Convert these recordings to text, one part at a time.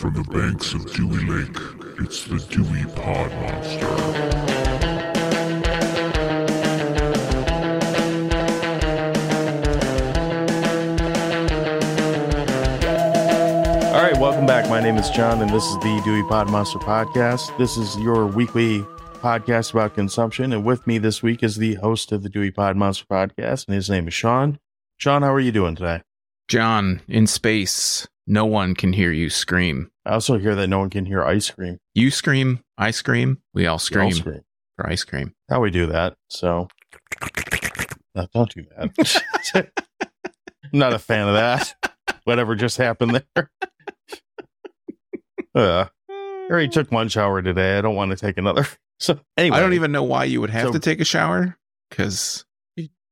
From the banks of Dewey Lake, it's the Dewey Pod Monster. All right, welcome back. My name is John, and this is the Dewey Pod Monster Podcast. This is your weekly podcast about consumption, and with me this week is the host of the Dewey Pod Monster Podcast, and his name is Sean. Sean, how are you doing today? John, in space, no one can hear you scream. I also hear that no one can hear ice cream. You scream, I scream, we all We all scream scream. for ice cream. How we do that? So, no, don't do that. I'm not a fan of that. Whatever just happened there. Uh, I already took one shower today. I don't want to take another. So anyway, I don't even know why you would have So- to take a shower because.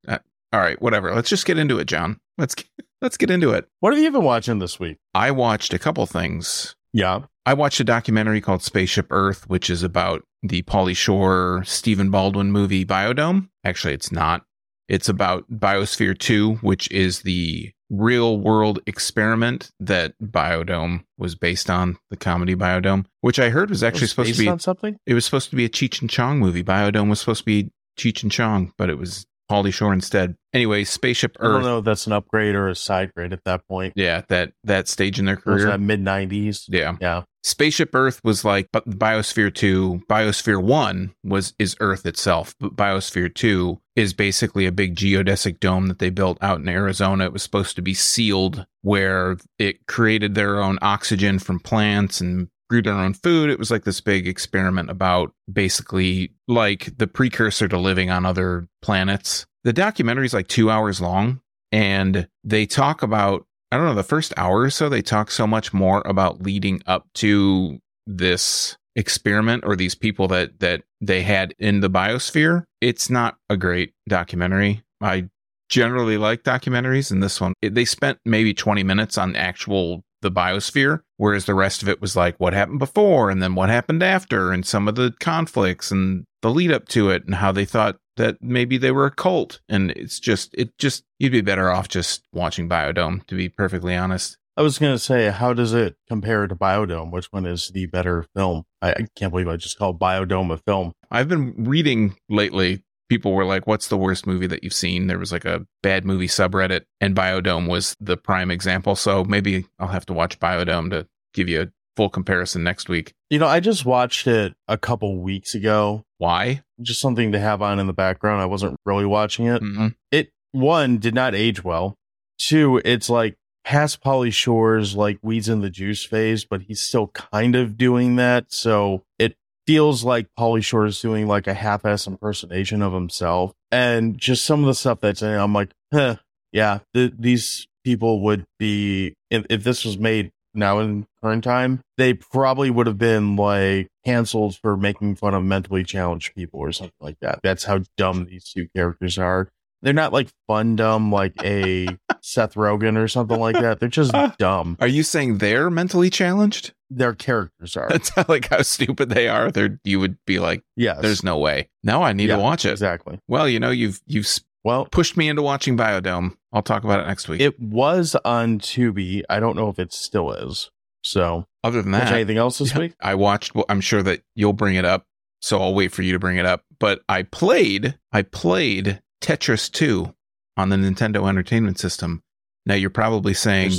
Uh, all right, whatever. Let's just get into it, John. Let's let's get into it. What have you been watching this week? I watched a couple things. Yeah. I watched a documentary called Spaceship Earth, which is about the Pauly Shore Stephen Baldwin movie Biodome. Actually, it's not. It's about Biosphere 2, which is the real world experiment that Biodome was based on, the comedy Biodome, which I heard was actually Was supposed to be on something. it was supposed to be a Cheech and Chong movie. Biodome was supposed to be Cheech and Chong, but it was Pauly Shore instead. Anyway, Spaceship I don't Earth. know if that's an upgrade or a side grade at that point. Yeah, that that stage in their career. that mid '90s. yeah. Yeah. Spaceship Earth was like but Biosphere 2, Biosphere 1 was is Earth itself, but Biosphere 2 is basically a big geodesic dome that they built out in Arizona. It was supposed to be sealed where it created their own oxygen from plants and grew their own food. It was like this big experiment about basically like the precursor to living on other planets. The documentary is like 2 hours long and they talk about I don't know, the first hour or so, they talk so much more about leading up to this experiment or these people that that they had in the biosphere. It's not a great documentary. I generally like documentaries, and this one it, they spent maybe twenty minutes on actual the biosphere, whereas the rest of it was like what happened before and then what happened after, and some of the conflicts and the lead up to it, and how they thought that maybe they were a cult. And it's just it just you'd be better off just watching Biodome, to be perfectly honest. I was gonna say, how does it compare to Biodome? Which one is the better film? I, I can't believe I just called Biodome a film. I've been reading lately. People were like, "What's the worst movie that you've seen?" There was like a bad movie subreddit, and Biodome was the prime example. So maybe I'll have to watch Biodome to give you a full comparison next week. You know, I just watched it a couple weeks ago. Why? Just something to have on in the background. I wasn't really watching it. Mhm. It one did not age well. Two, it's like past Pauly Shore's like weeds in the juice phase, but he's still kind of doing that. So it feels like Pauly Shore is doing like a half-ass impersonation of himself. And just some of the stuff that's in it, I'm like, huh, yeah, th- these people would be if, if this was made now in current time, they probably would have been like canceled for making fun of mentally challenged people or something like that. That's how dumb these two characters are. They're not like fun dumb like a Seth Rogen or something like that. They're just dumb. Are you saying they're mentally challenged? Their characters are. That's how, like how stupid they are. They're you would be like, Yes. "There's no way." Now I need Yeah, to watch it. Exactly. Well, you know, you've you've Well, pushed me into watching Biodome. I'll talk about it next week. it was on Tubi. I don't know if it still is. So, Other than that, anything else this Yeah, week? I watched. Well, I'm sure that you'll bring it up, so I'll wait for you to bring it up. But I played. I played Tetris 2 on the Nintendo Entertainment System. Now you're probably saying.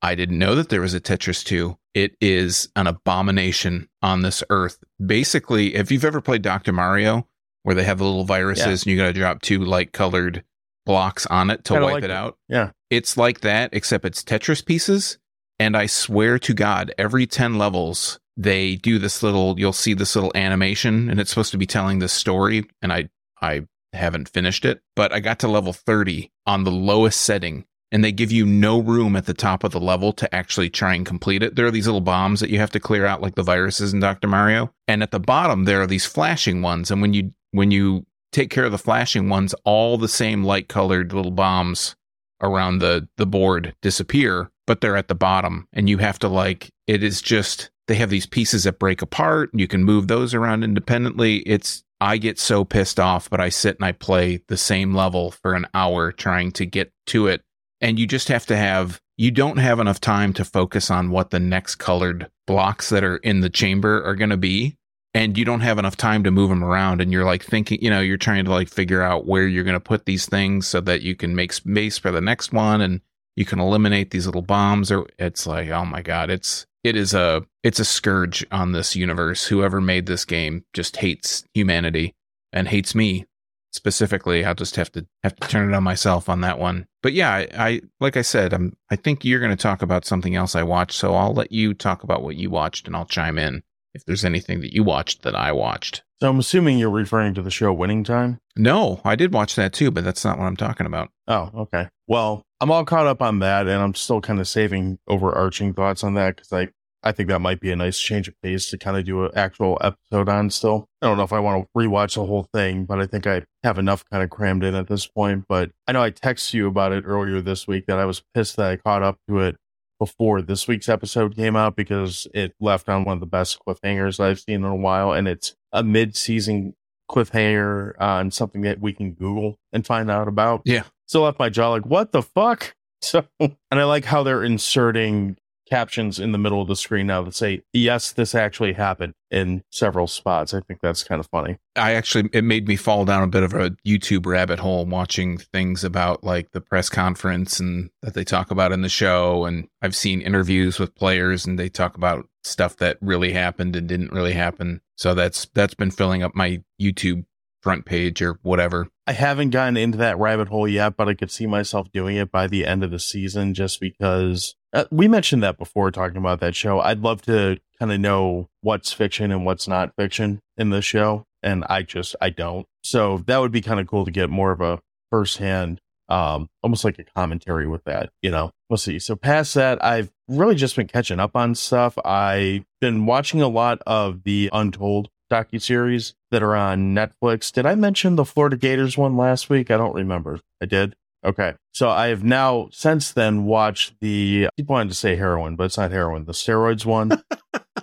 I didn't know that there was a Tetris 2. It is an abomination on this earth. Basically, if you've ever played Dr. Mario, where they have the little viruses Yeah. and you got to drop two light colored blocks on it to Kinda wipe like it it. out. Yeah. It's like that, except it's Tetris pieces. And I swear to God, every 10 levels, they do this little, you'll see this little animation and it's supposed to be telling this story. And I, I haven't finished it, but I got to level 30 on the lowest setting and they give you no room at the top of the level to actually try and complete it. There are these little bombs that you have to clear out like the viruses in Dr. Mario. And at the bottom there are these flashing ones and when you when you take care of the flashing ones, all the same light colored little bombs around the the board disappear, but they're at the bottom and you have to like it is just they have these pieces that break apart and you can move those around independently. It's I get so pissed off, but I sit and I play the same level for an hour trying to get to it. And you just have to have you don't have enough time to focus on what the next colored blocks that are in the chamber are going to be. And you don't have enough time to move them around. And you're like thinking you know you're trying to like figure out where you're going to put these things so that you can make space for the next one and you can eliminate these little bombs. Or it's like oh my god it's it is a it's a scourge on this universe. Whoever made this game just hates humanity and hates me specifically. I'll just have to have to turn it on myself on that one. But yeah i, I like i said i'm i think you're going to talk about something else i watched so i'll let you talk about what you watched and i'll chime in if there's anything that you watched that i watched So I'm assuming you're referring to the show Winning Time. no i did watch that too but that's not what i'm talking about Oh, okay. Well, I'm all caught up on that, and I'm still kind of saving overarching thoughts on that because I I think that might be a nice change of pace to kind of do an actual episode on. Still, I don't know if I want to rewatch the whole thing, but I think I have enough kind of crammed in at this point. But I know I texted you about it earlier this week that I was pissed that I caught up to it before this week's episode came out because it left on one of the best cliffhangers I've seen in a while, and it's a mid-season cliffhanger on something that we can Google and find out about. Yeah. Still left my jaw like, what the fuck? So, and I like how they're inserting captions in the middle of the screen now that say, yes, this actually happened in several spots. I think that's kind of funny. I actually it made me fall down a bit of a YouTube rabbit hole watching things about like the press conference and that they talk about in the show and I've seen interviews with players and they talk about stuff that really happened and didn't really happen. So that's that's been filling up my YouTube front page or whatever. I haven't gotten into that rabbit hole yet, but I could see myself doing it by the end of the season just because uh, we mentioned that before talking about that show. I'd love to kind of know what's fiction and what's not fiction in this show. And I just, I don't. So that would be kind of cool to get more of a firsthand, um, almost like a commentary with that, you know? We'll see. So past that, I've really just been catching up on stuff. I've been watching a lot of the Untold docuseries that are on Netflix. Did I mention the Florida Gators one last week? I don't remember. I did. Okay. So I have now since then watched the I keep wanting to say heroin, but it's not heroin, the steroids one.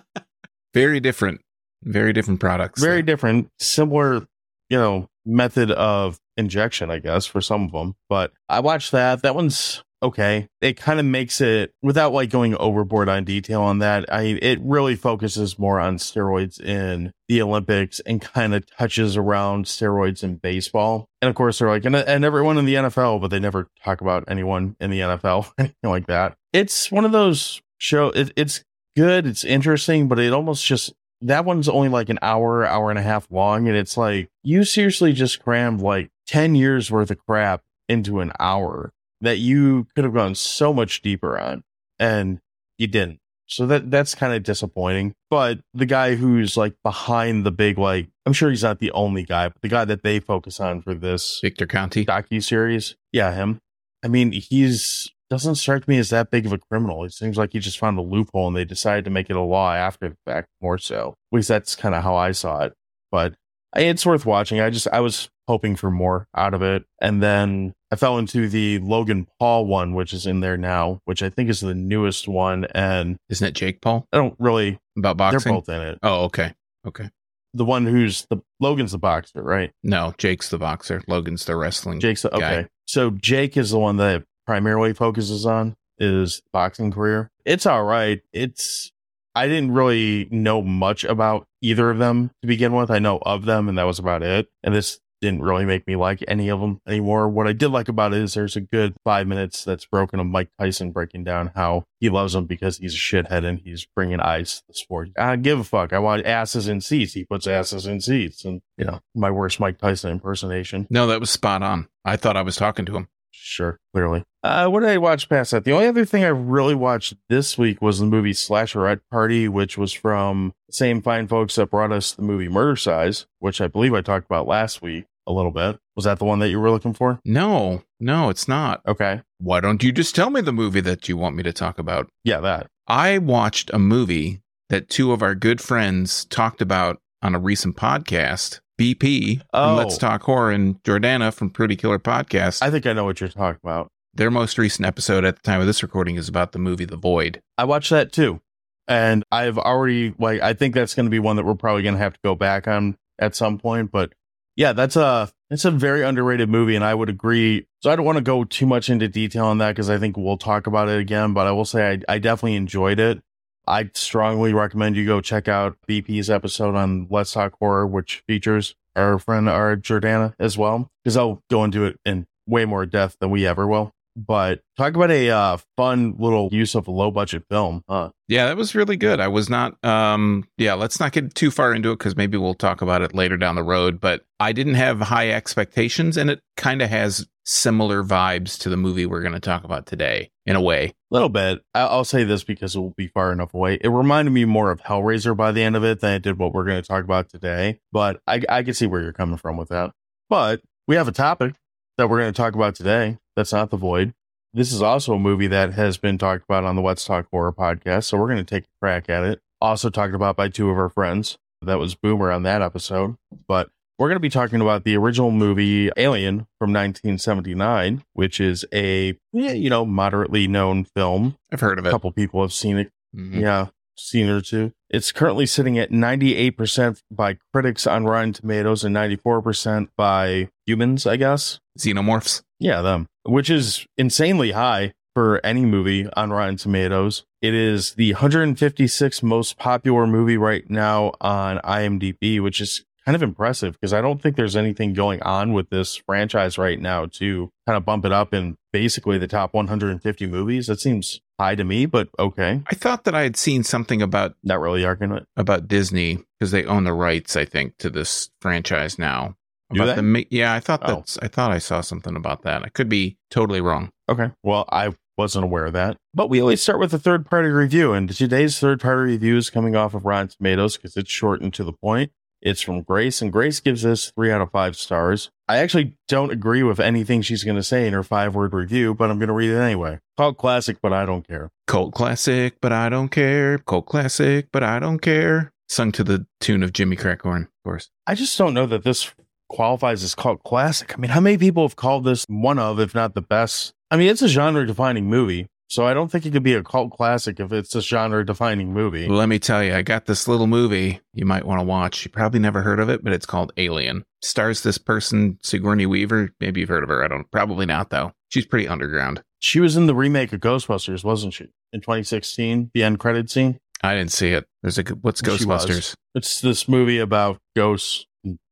Very different. Very different products. Very different, similar, you know, method of injection, I guess, for some of them. But I watched that. That one's okay. It kind of makes it without like going overboard on detail on that. I it really focuses more on steroids in the Olympics and kind of touches around steroids in baseball. And of course, they're like, and, and everyone in the NFL, but they never talk about anyone in the NFL, anything like that. It's one of those show. It, it's good. It's interesting, but it almost just that one's only like an hour, hour and a half long, and it's like you seriously just crammed like ten years worth of crap into an hour that you could have gone so much deeper on, and you didn't. So that that's kind of disappointing. But the guy who's like behind the big like I'm sure he's not the only guy, but the guy that they focus on for this Victor Conte. docu series, yeah, him. I mean, he's doesn't strike me as that big of a criminal. It seems like he just found a loophole and they decided to make it a law after the fact, more so. At least that's kind of how I saw it. But it's worth watching. I just I was hoping for more out of it, and then I fell into the Logan Paul one, which is in there now, which I think is the newest one, and Isn't it Jake Paul I don't really. about boxing. They're both in it. Oh, okay. Okay. The one who's the Logan's the boxer, right? No, Jake's the boxer. Logan's the wrestling. Jake's the, guy. okay. So Jake is the one that primarily focuses on is boxing career. It's all right. It's I didn't really know much about either of them to begin with. I know of them, and that was about it. And this didn't really make me like any of them anymore. What I did like about it is there's a good five minutes that's broken of Mike Tyson breaking down how he loves him because he's a shithead and he's bringing eyes to the sport. I give a fuck. I want asses in seats. He puts asses in seats, and you know my worst Mike Tyson impersonation. No, that was spot on. I thought I was talking to him. Sure, clearly. Uh, what did I watch past that? The only other thing I really watched this week was the movie Slasherette Party, which was from the same fine folks that brought us the movie Murder Size, which I believe I talked about last week a little bit. Was that the one that you were looking for? No, no, it's not. Okay. Why don't you just tell me the movie that you want me to talk about? Yeah, that. I watched a movie that two of our good friends talked about on a recent podcast. BP Oh. Let's Talk Horror and Jordana from Pretty Killer Podcast. I think I know what you're talking about. Their most recent episode at the time of this recording is about the movie The Void. I watched that too. And I've already, like, I think that's going to be one that we're probably going to have to go back on at some point. But yeah, that's a It's a very underrated movie, and I would agree. So I don't want to go too much into detail on that because I think we'll talk about it again. But I will say I, I definitely enjoyed it. I strongly recommend you go check out BP's episode on Let's Talk Horror, which features our friend our Jordana as well, because I'll go into it in way more depth than we ever will. But talk about a uh, fun little use of a low budget film. Huh? Yeah, that was really good. I was not um yeah, let's not get too far into it cuz maybe we'll talk about it later down the road, but I didn't have high expectations and it kind of has similar vibes to the movie we're going to talk about today in a way. A little bit. I- I'll say this because it will be far enough away. It reminded me more of Hellraiser by the end of it than it did what we're going to talk about today. But I, I can see where you're coming from with that. But we have a topic that we're going to talk about today. That's not the void. This is also a movie that has been talked about on the Let's Talk Horror podcast. So we're going to take a crack at it. Also talked about by two of our friends. That was Boomer on that episode. But we're going to be talking about the original movie Alien from 1979, which is a, yeah, you know, moderately known film. I've heard of it. A couple people have seen it. Mhm. Yeah, seen it or two. It's currently sitting at 98% by critics on Rotten Tomatoes and 94% by humans, I guess. Xenomorphs. Yeah, them, which is insanely high for any movie on Rotten Tomatoes. It is the 156th most popular movie right now on IMDb, which is kind of impressive because I don't think there's anything going on with this franchise right now to kind of bump it up in basically the top 150 movies. That seems high to me, but okay. I thought that I had seen something about Not really arguing it. about Disney because they own the rights, I think, to this franchise now. Do About they? the yeah, I thought Oh. that's I thought I saw something about that. I could be totally wrong. Okay. Well, I wasn't aware of that. But we always start with a third party review. And today's third party review is coming off of Rotten Tomatoes because it's short and to the point. It's from Grace, and Grace gives this three out of five stars. I actually don't agree with anything she's going to say in her five word review, but I'm going to read it anyway. Called classic, but I don't care. Cult classic, but I don't care. Cult classic, but I don't care. Sung to the tune of Jimmy Crack Corn, of course. I just don't know that this qualifies as cult classic. I mean, how many people have called this one of, if not the best? I mean, it's a genre defining movie. So I don't think it could be a cult classic if it's a genre defining movie. Let me tell you, I got this little movie you might want to watch. You probably never heard of it, but it's called Alien. Stars this person, Sigourney Weaver. Maybe you've heard of her. I don't. Probably not though. She's pretty underground. She was in the remake of Ghostbusters, wasn't she? In 2016, the end credit scene. I didn't see it. There's a what's Ghostbusters? It's this movie about ghosts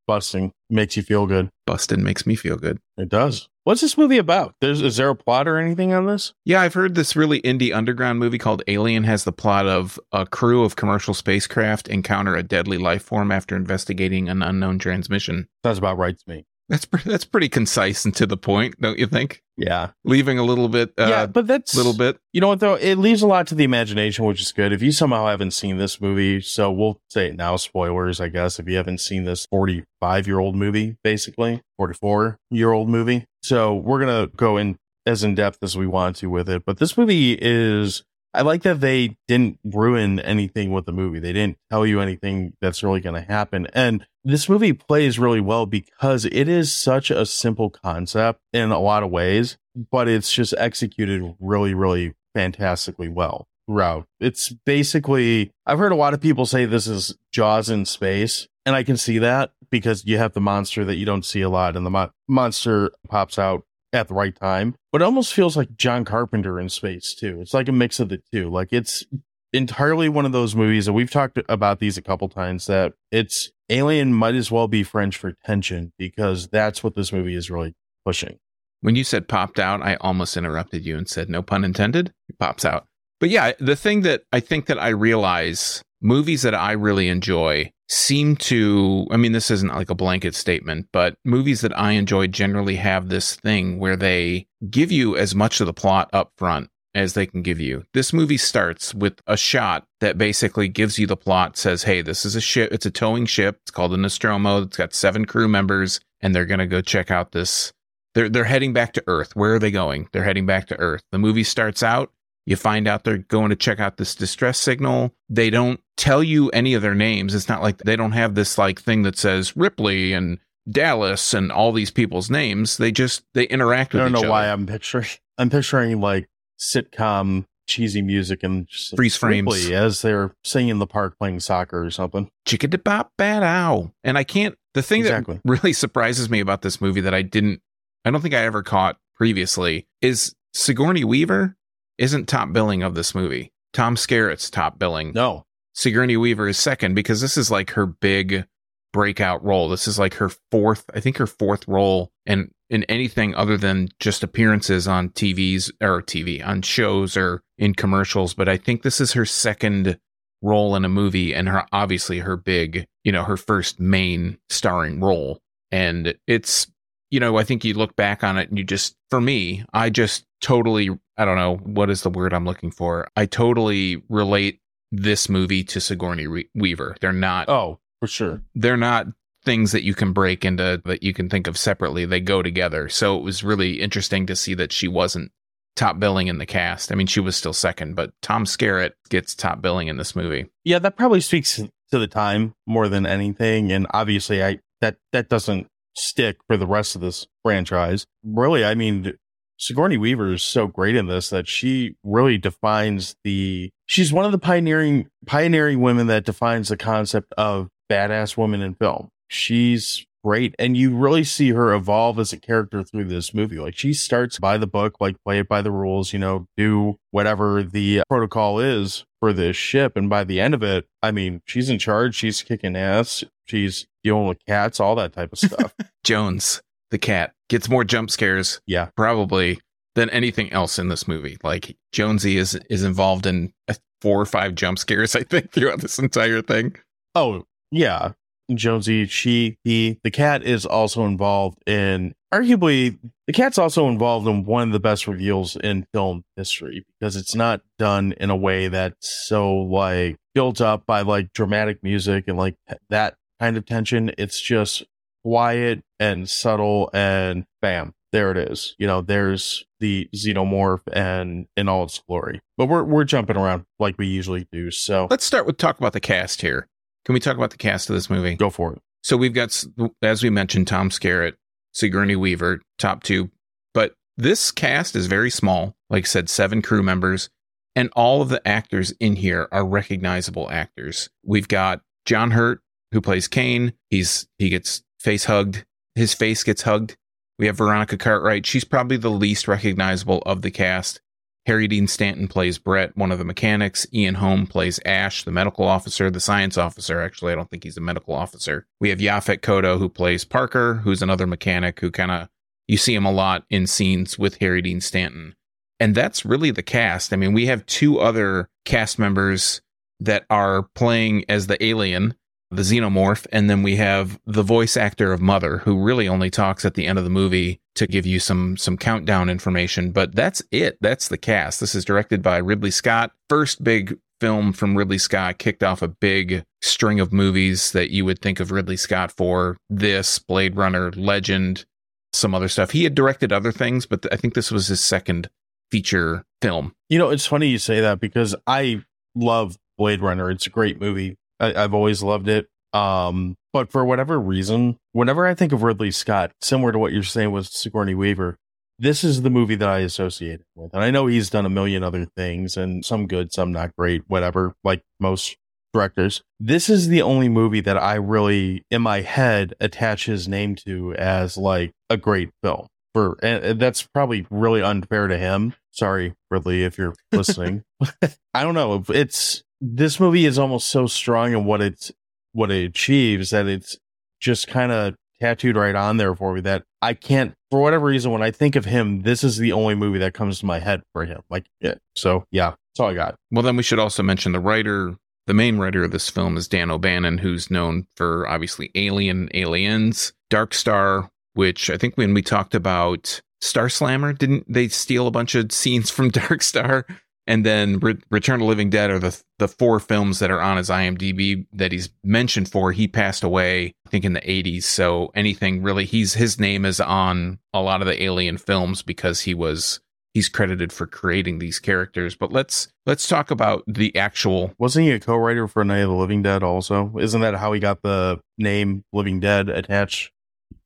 busting. Makes you feel good. Busting makes me feel good. It does. What's this movie about? There's is there a plot or anything on this? Yeah, I've heard this really indie underground movie called Alien has the plot of a crew of commercial spacecraft encounter a deadly life form after investigating an unknown transmission. Sounds about right to me. That's pre- that's pretty concise and to the point, don't you think? Yeah. Leaving a little bit, uh, yeah, but that's a little bit. You know what though? It leaves a lot to the imagination, which is good. If you somehow haven't seen this movie, so we'll say it now, spoilers, I guess. If you haven't seen this 45 year old movie, basically 44 year old movie, so we're gonna go in as in depth as we want to with it. But this movie is. I like that they didn't ruin anything with the movie. They didn't tell you anything that's really going to happen. And this movie plays really well because it is such a simple concept in a lot of ways, but it's just executed really, really fantastically well throughout. It's basically, I've heard a lot of people say this is Jaws in space, and I can see that because you have the monster that you don't see a lot, and the mo- monster pops out at the right time. But it almost feels like John Carpenter in space too. It's like a mix of the two. Like it's entirely one of those movies and we've talked about these a couple times that it's Alien might as well be French for tension because that's what this movie is really pushing. When you said popped out, I almost interrupted you and said no pun intended. It pops out. But yeah, the thing that I think that I realize movies that I really enjoy seem to I mean this isn't like a blanket statement, but movies that I enjoy generally have this thing where they give you as much of the plot up front as they can give you. This movie starts with a shot that basically gives you the plot, says, hey, this is a ship, it's a towing ship, it's called a Nostromo, it's got seven crew members, and they're gonna go check out this. They're they're heading back to Earth. Where are they going? They're heading back to Earth. The movie starts out, you find out they're going to check out this distress signal. They don't tell you any of their names. It's not like they don't have this like thing that says Ripley and Dallas and all these people's names. They just they interact with. I don't know why other. I'm picturing I'm picturing like sitcom cheesy music and Freeze frames. As they're singing in the park playing soccer or something. Chicka bop bat ow. And I can't The thing Exactly. that really surprises me about this movie that I didn't, I don't think I ever caught previously is Sigourney Weaver isn't top billing of this movie. Tom Skerritt's top billing. No. Sigourney Weaver is second because this is like her big breakout role. This is like her fourth, I think her fourth role and in anything other than just appearances on TVs or TV on shows or in commercials. But I think this is her second role in a movie and her obviously her big, you know, her first main starring role. And it's, you know, I think you look back on it and you just, for me, I just totally, I don't know, what is the word I'm looking for? I totally relate this movie to Sigourney Weaver. They're not Oh, for sure. they're not things that you can break into that you can think of separately. They go together. So it was really interesting to see that she wasn't top billing in the cast. I mean, she was still second, but Tom Skerritt gets top billing in this movie. Yeah, that probably speaks to the time more than anything. And obviously, I that that doesn't stick for the rest of this franchise. Really, I mean, Sigourney Weaver is so great in this that she really defines the. She's one of the pioneering pioneering women that defines the concept of badass woman in film. She's great, and you really see her evolve as a character through this movie. Like she starts by the book, like play it by the rules, you know, do whatever the protocol is for this ship, and by the end of it, I mean, she's in charge. She's kicking ass. She's dealing with cats, all that type of stuff. Jones, the cat, gets more jump scares yeah, probably than anything else in this movie. Like Jonesy is is involved in uh, four or five jump scares, I think, throughout this entire thing. Oh, yeah. Jonesy, she, he, the cat is also involved in arguably the cat's also involved in one of the best reveals in film history because it's not done in a way that's so like built up by like dramatic music and like that kind of tension. It's just quiet and subtle and bam, there it is. You know, there's the xenomorph and in all its glory. But we're we're jumping around like we usually do. So Let's start with talk about the cast here. Can we talk about the cast of this movie? go for it. So we've got, as we mentioned, Tom Skerritt, Sigourney Weaver, top two. But this cast is very small. Like I said, seven crew members, and all of the actors in here are recognizable actors. We've got John Hurt, who plays Kane. He's he gets face hugged. His face gets hugged. We have Veronica Cartwright. She's probably the least recognizable of the cast. Harry Dean Stanton plays Brett, one of the mechanics. Ian Holm plays Ash, the medical officer, the science officer. Actually, I don't think he's a medical officer. We have Yaphet Kotto, who plays Parker, who's another mechanic who kind of, you see him a lot in scenes with Harry Dean Stanton. And that's really the cast. I mean, we have two other cast members that are playing as the alien, the xenomorph, and then we have the voice actor of Mother, who really only talks at the end of the movie to give you some some countdown information. But that's it. That's the cast. This is directed by Ridley Scott. First big film from Ridley Scott kicked off a big string of movies that you would think of Ridley Scott for. This, Blade Runner, Legend, some other stuff. He had directed other things, but I think this was his second feature film. You know, it's funny you say that because I love Blade Runner. It's a great movie. I, I've always loved it. Um, but for whatever reason, whenever I think of Ridley Scott, similar to what you're saying with Sigourney Weaver, this is the movie that I associate it with. And I know he's done a million other things and some good, some not great, whatever, like most directors. This is the only movie that I really, in my head, attach his name to as like a great film. For and that's probably really unfair to him. Sorry, Ridley, if you're listening. I don't know. It's this movie is almost so strong in what it's what it achieves that it's just kind of tattooed right on there for me that I can't for whatever reason when I think of him, this is the only movie that comes to my head for him. Like yeah. So yeah, that's all I got. Well, then we should also mention the writer. The main writer of this film is Dan O'Bannon, who's known for obviously Alien, Aliens, Dark Star, which I think when we talked about Star Slammer, didn't they steal a bunch of scenes from Dark Star? And then Re- Return of Living Dead are the the four films that are on his IMDb that he's mentioned for. He passed away, I think, in the 80s. So anything really, he's his name is on a lot of the Alien films because he was he's credited for creating these characters. But let's let's talk about the actual Wasn't he a co-writer for Night of the Living Dead also? Isn't that how he got the name Living Dead attached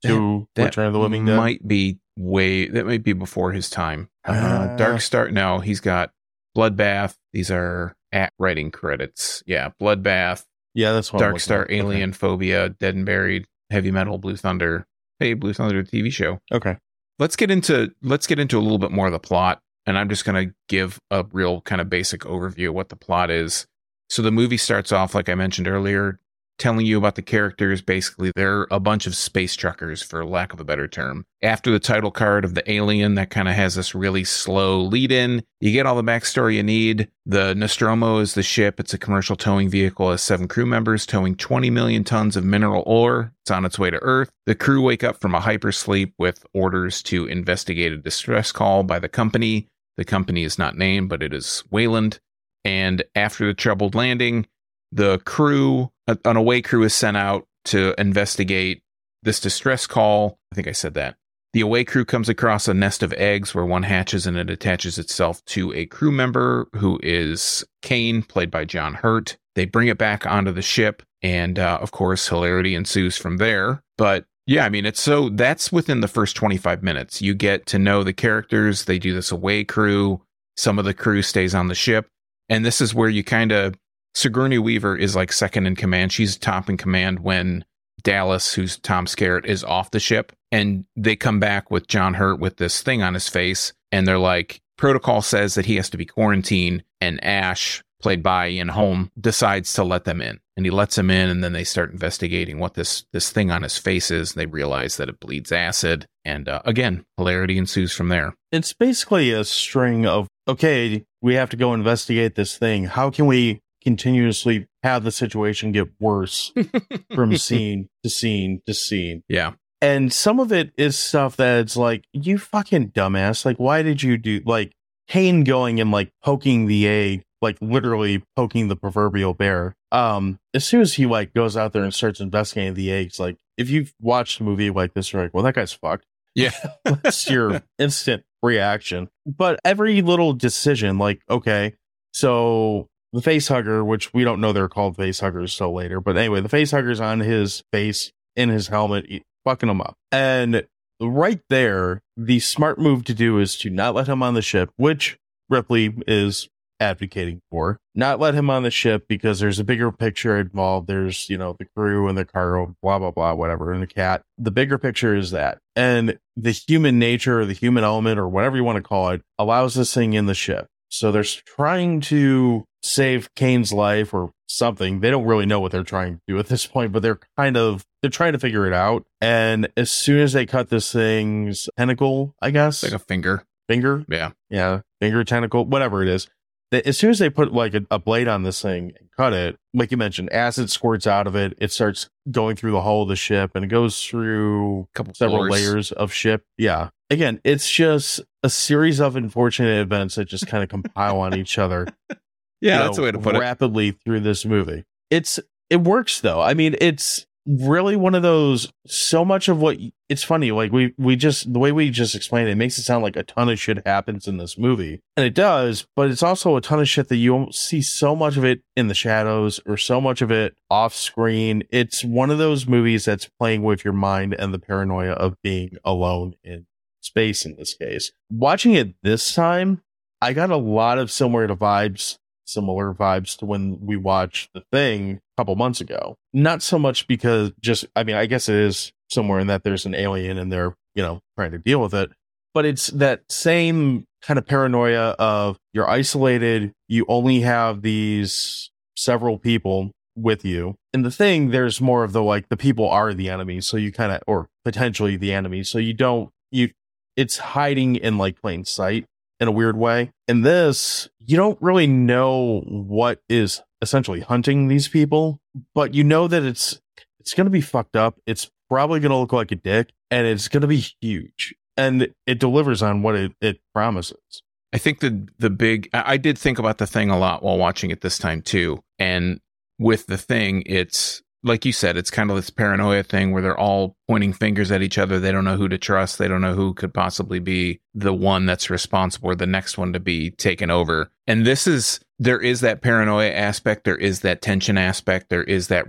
to That Return of the Living Dead? might be way that might be before his time. Uh, Uh. Dark Star. No, he's got Bloodbath. These are at writing credits. Yeah, Bloodbath, yeah, that's what Dark Star, at. Okay. Alien Phobia, Dead and Buried. Heavy Metal Blue Thunder. Hey, Blue Thunder TV show. Okay. Let's get into let's get into a little bit more of the plot, and I'm just going to give a real kind of basic overview of what the plot is. So the movie starts off like I mentioned earlier, telling you about the characters. Basically, they're a bunch of space truckers, for lack of a better term. After the title card of the alien, that kind of has this really slow lead in. You get all the backstory you need. The Nostromo is the ship. It's a commercial towing vehicle, has seven crew members towing 20 million tons of mineral ore. It's on its way to Earth. The crew wake up from a hypersleep with orders to investigate a distress call by the company. The company is not named, but it is Weyland. And after the troubled landing, the crew, an away crew, is sent out to investigate this distress call. I think I said that. The away crew comes across a nest of eggs where one hatches and it attaches itself to a crew member who is Kane, played by John Hurt. They bring it back onto the ship, and uh, of course, hilarity ensues from there. But yeah, I mean, it's so that's within the first 25 minutes. You get to know the characters. They do this away crew. Some of the crew stays on the ship. And this is where you kind of Sigourney Weaver is like second in command. She's top in command when Dallas, who's Tom Skerritt, is off the ship. And they come back with John Hurt with this thing on his face. And they're like, protocol says that he has to be quarantined. And Ash, played by Ian Holm, decides to let them in. And he lets them in. And then they start investigating what this, this thing on his face is. And they realize that it bleeds acid. And uh, again, hilarity ensues from there. It's basically a string of, okay, we have to go investigate this thing. How can we continuously have the situation get worse from scene to scene to scene. Yeah. And some of it is stuff that's like, you fucking dumbass. Like, why did you do like Kane going and like poking the egg, like literally poking the proverbial bear? Um, as soon as he like goes out there and starts investigating the eggs, like if you've watched a movie like this, you're like, well, that guy's fucked. Yeah. That's your instant reaction. But every little decision, like, okay, so the face hugger, which we don't know they're called face huggers till later, but anyway, the face hugger's on his face in his helmet, fucking him up. And right there, the smart move to do is to not let him on the ship, which Ripley is advocating for. Not let him on the ship because there's a bigger picture involved. There's, you know, the crew and the cargo, blah, blah, blah, whatever, and the cat. The bigger picture is that. And the human nature or the human element or whatever you want to call it allows this thing in the ship. So they're trying to save Kane's life or something. They don't really know what they're trying to do at this point, but they're kind of they're trying to figure it out. And as soon as they cut this thing's tentacle, I guess like a finger, finger, yeah, yeah, finger tentacle, whatever it is. As soon as they put like a, a blade on this thing and cut it, like you mentioned, acid squirts out of it. It starts going through the hull of the ship and it goes through a couple several floors. layers of ship. Yeah. Again, it's just a series of unfortunate events that just kind of compile on each other Yeah, that's know, a way to put it. rapidly through this movie. It's it works though. I mean, it's really one of those. So much of what it's funny. Like we we just the way we just explained it, it makes it sound like a ton of shit happens in this movie, and it does. But it's also a ton of shit that you see so much of it in the shadows or so much of it off screen. It's one of those movies that's playing with your mind and the paranoia of being alone in space. In this case, watching it this time, I got a lot of similar to vibes similar vibes to when we watched the thing a couple months ago. Not so much because just, I mean, I guess it is somewhere in that there's an alien and they're, you know, trying to deal with it, but it's that same kind of paranoia of you're isolated. You only have these several people with you. And the thing, there's more of the like, the people are the enemy. So you kind of, or potentially the enemy. So you don't, you, it's hiding in like plain sight in a weird way. In this, you don't really know what is essentially hunting these people, but you know that it's it's going to be fucked up. It's probably going to look like a dick and it's going to be huge. And it delivers on what it, it promises. I think the the big I I did think about the thing a lot while watching it this time too. And with the thing, it's like you said, it's kind of this paranoia thing where they're all pointing fingers at each other. They don't know who to trust. They don't know who could possibly be the one that's responsible or the next one to be taken over. And this is, there is that paranoia aspect. There is that tension aspect. There is that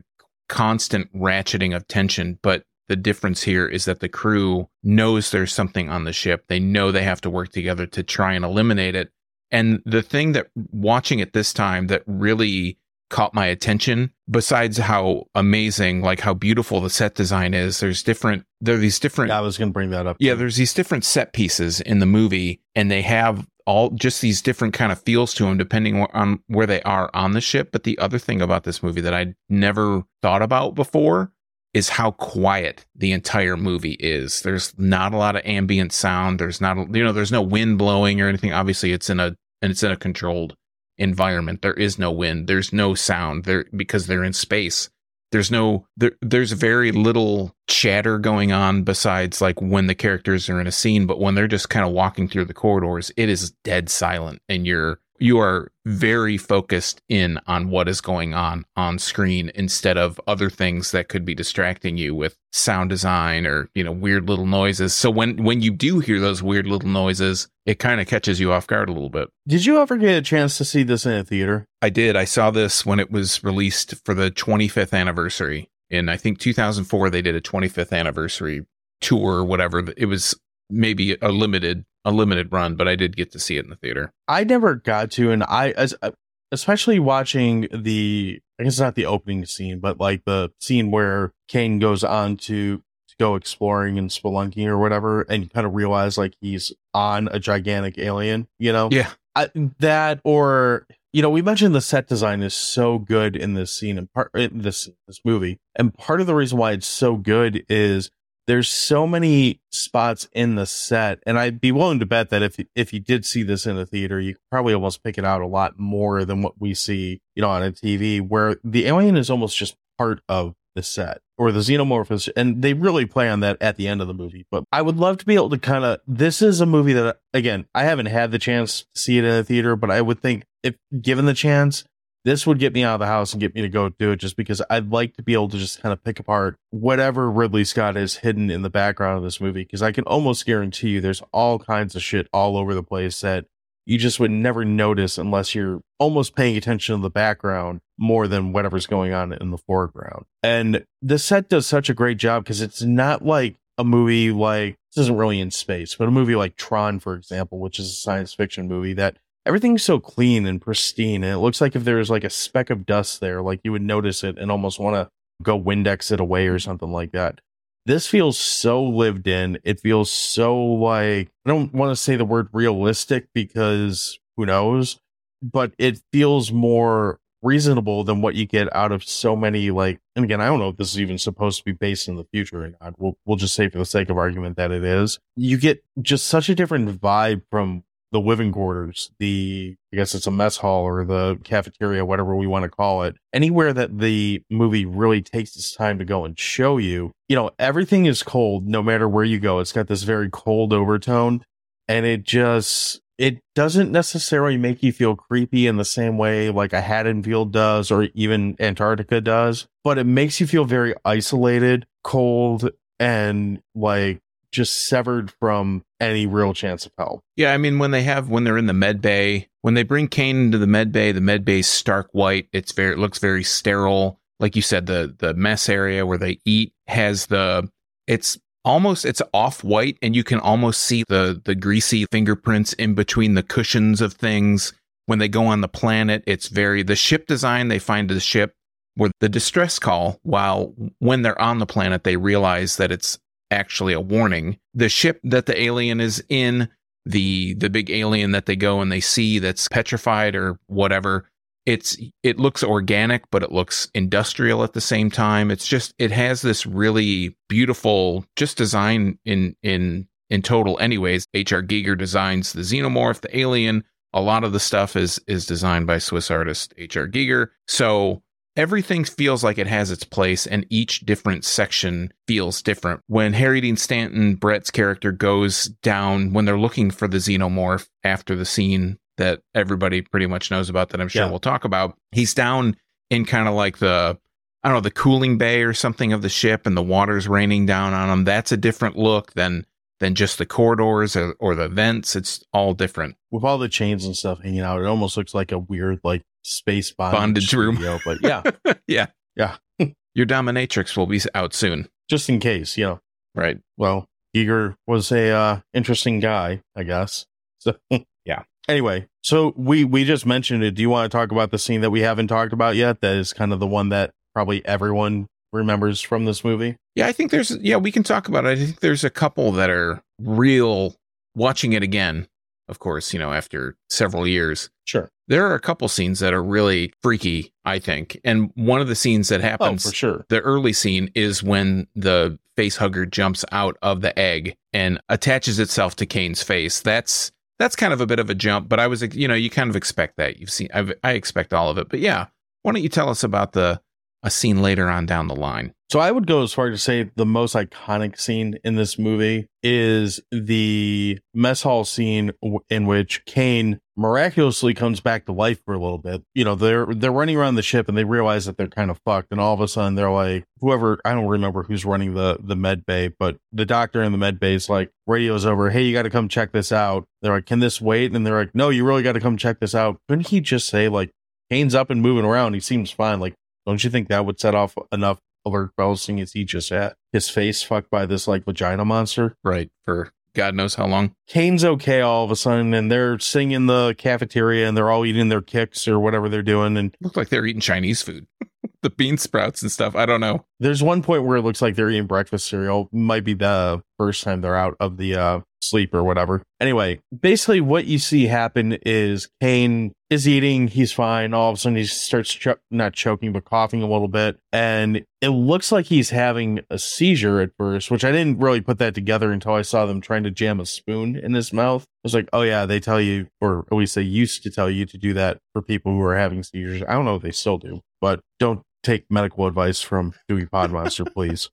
constant ratcheting of tension. But the difference here is that the crew knows there's something on the ship. They know they have to work together to try and eliminate it. And the thing that watching it this time that really caught my attention besides how amazing like how beautiful the set design is there's different there are these different Yeah, I was going to bring that up. yeah too. there's these different set pieces in the movie and they have all just these different kind of feels to them depending on where they are on the ship but the other thing about this movie that i never thought about before is how quiet the entire movie is there's not a lot of ambient sound there's not you know there's no wind blowing or anything obviously it's in a and it's in a controlled environment. There is no wind. There's no sound. There because they're in space. There's no there, there's very little chatter going on besides like when the characters are in a scene but when they're just kind of walking through the corridors it is dead silent and you're you are very focused in on what is going on on screen instead of other things that could be distracting you with sound design or you know weird little noises so when when you do hear those weird little noises it kind of catches you off guard a little bit Did you ever get a chance to see this in a theater? I did. I saw this when it was released for the 25th anniversary. In I think 2004, they did a 25th anniversary tour or whatever. It was maybe a limited a limited run, but I did get to see it in the theater. I never got to, and I, as, uh, especially watching the, I guess it's not the opening scene, but like the scene where Kane goes on to, to go exploring and spelunking or whatever, and kind of realize like he's on a gigantic alien, you know? Yeah. I, that or you know we mentioned the set design is so good in this scene and part in this this movie and part of the reason why it's so good is there's so many spots in the set and i'd be willing to bet that if if you did see this in a theater you probably almost pick it out a lot more than what we see you know on a tv where the alien is almost just part of the set or the xenomorph and they really play on that at the end of the movie. But I would love to be able to kind of. This is a movie that, again, I haven't had the chance to see it in a theater, but I would think if given the chance, this would get me out of the house and get me to go do it just because I'd like to be able to just kind of pick apart whatever Ridley Scott is hidden in the background of this movie. Because I can almost guarantee you there's all kinds of shit all over the place that you just would never notice unless you're almost paying attention to the background more than whatever's going on in the foreground. And the set does such a great job because it's not like a movie like this isn't really in space, but a movie like Tron, for example, which is a science fiction movie that everything's so clean and pristine. And it looks like if there was like a speck of dust there, like you would notice it and almost want to go Windex it away or something like that. This feels so lived in. It feels so like, I don't want to say the word realistic because who knows, but it feels more reasonable than what you get out of so many like and again i don't know if this is even supposed to be based in the future or not we'll, we'll just say for the sake of argument that it is you get just such a different vibe from the living quarters the i guess it's a mess hall or the cafeteria whatever we want to call it anywhere that the movie really takes its time to go and show you you know everything is cold no matter where you go. It's got this very cold overtone and it just it doesn't necessarily make you feel creepy in the same way like a Haddonfield does or even Antarctica does, but it makes you feel very isolated, cold, and like just severed from any real chance of help. Yeah, I mean when they have when they're in the med bay, when they bring Kane into the med bay, the med bay's stark white. It's very it looks very sterile. Like you said, the the mess area where they eat has the it's almost it's off white and you can almost see the the greasy fingerprints in between the cushions of things when they go on the planet it's very the ship design they find the ship where the distress call while when they're on the planet they realize that it's actually a warning. The ship that the alien is in the the big alien that they go and they see that's petrified or whatever it's it looks organic but it looks industrial at the same time. It's just it has this really beautiful just design in in in total anyways. Hr giger designs the xenomorph the alien. A lot of the stuff is is designed by swiss artist hr giger. So everything feels like it has its place and each different section feels different when harry dean stanton brett's character goes down when they're looking for the xenomorph after the scene that everybody pretty much knows about that I'm sure Yeah. we'll talk about. He's down in kind of like the I don't know, the cooling bay or something of the ship and the water's raining down on him. That's a different look than than just the corridors or, or the vents. It's all different. With all the chains and stuff hanging out, it almost looks like a weird like space bondage, Bondage room. But yeah, yeah. Yeah. Your dominatrix will be out soon. just in case, you know. Right. Well, Giger was a uh, interesting guy, I guess. So yeah. Anyway, so we we just mentioned it. Do you want to talk about the scene that we haven't talked about yet? That is kind of the one that probably everyone remembers from this movie. Yeah, I think there's yeah, we can talk about it. I think there's a couple that are real watching it again, of course, you know, after several years. Sure. There are a couple scenes that are really freaky, I think. And one of the scenes that Oh, happens for sure. the early scene is when the face hugger jumps out of the egg and attaches itself to Kane's face. That's that's kind of a bit of a jump, but I was you know, you kind of expect that. You've seen I've, I expect all of it. But yeah, why don't you tell us about the a scene later on down the line? So I would go as far to say the most iconic scene in this movie is the mess hall scene in which Kane miraculously comes back to life for a little bit. You know, they're they're running around the ship and they realize that they're kind of fucked and all of a sudden they're like whoever I don't remember who's running the the med bay, but the doctor in the med bay is like radios over, "Hey, you got to come check this out." They're like, "Can this wait?" And they're like, "No, you really got to come check this out." Couldn't he just say like Kane's up and moving around, he seems fine. Like don't you think that would set off enough alert bells seeing as he just had his face fucked by this like vagina monster? Right. For God knows how long. Kane's okay all of a sudden, and they're sitting in the cafeteria and they're all eating their kicks or whatever they're doing. And Looked like they're eating Chinese food. the bean sprouts and stuff. I don't know. there's one point where it looks like they're eating breakfast cereal. Might be the first time they're out of the uh, sleep or whatever. Anyway, basically, what you see happen is Kane is eating. He's fine. All of a sudden, he starts cho- not choking, but coughing a little bit. And it looks like he's having a seizure at first, which I didn't really put that together until I saw them trying to jam a spoon in his mouth. I was like, oh, yeah, they tell you, or at least they used to tell you to do that for people who are having seizures. I don't know if they still do, but don't take medical advice from Dewey Podmonster, please.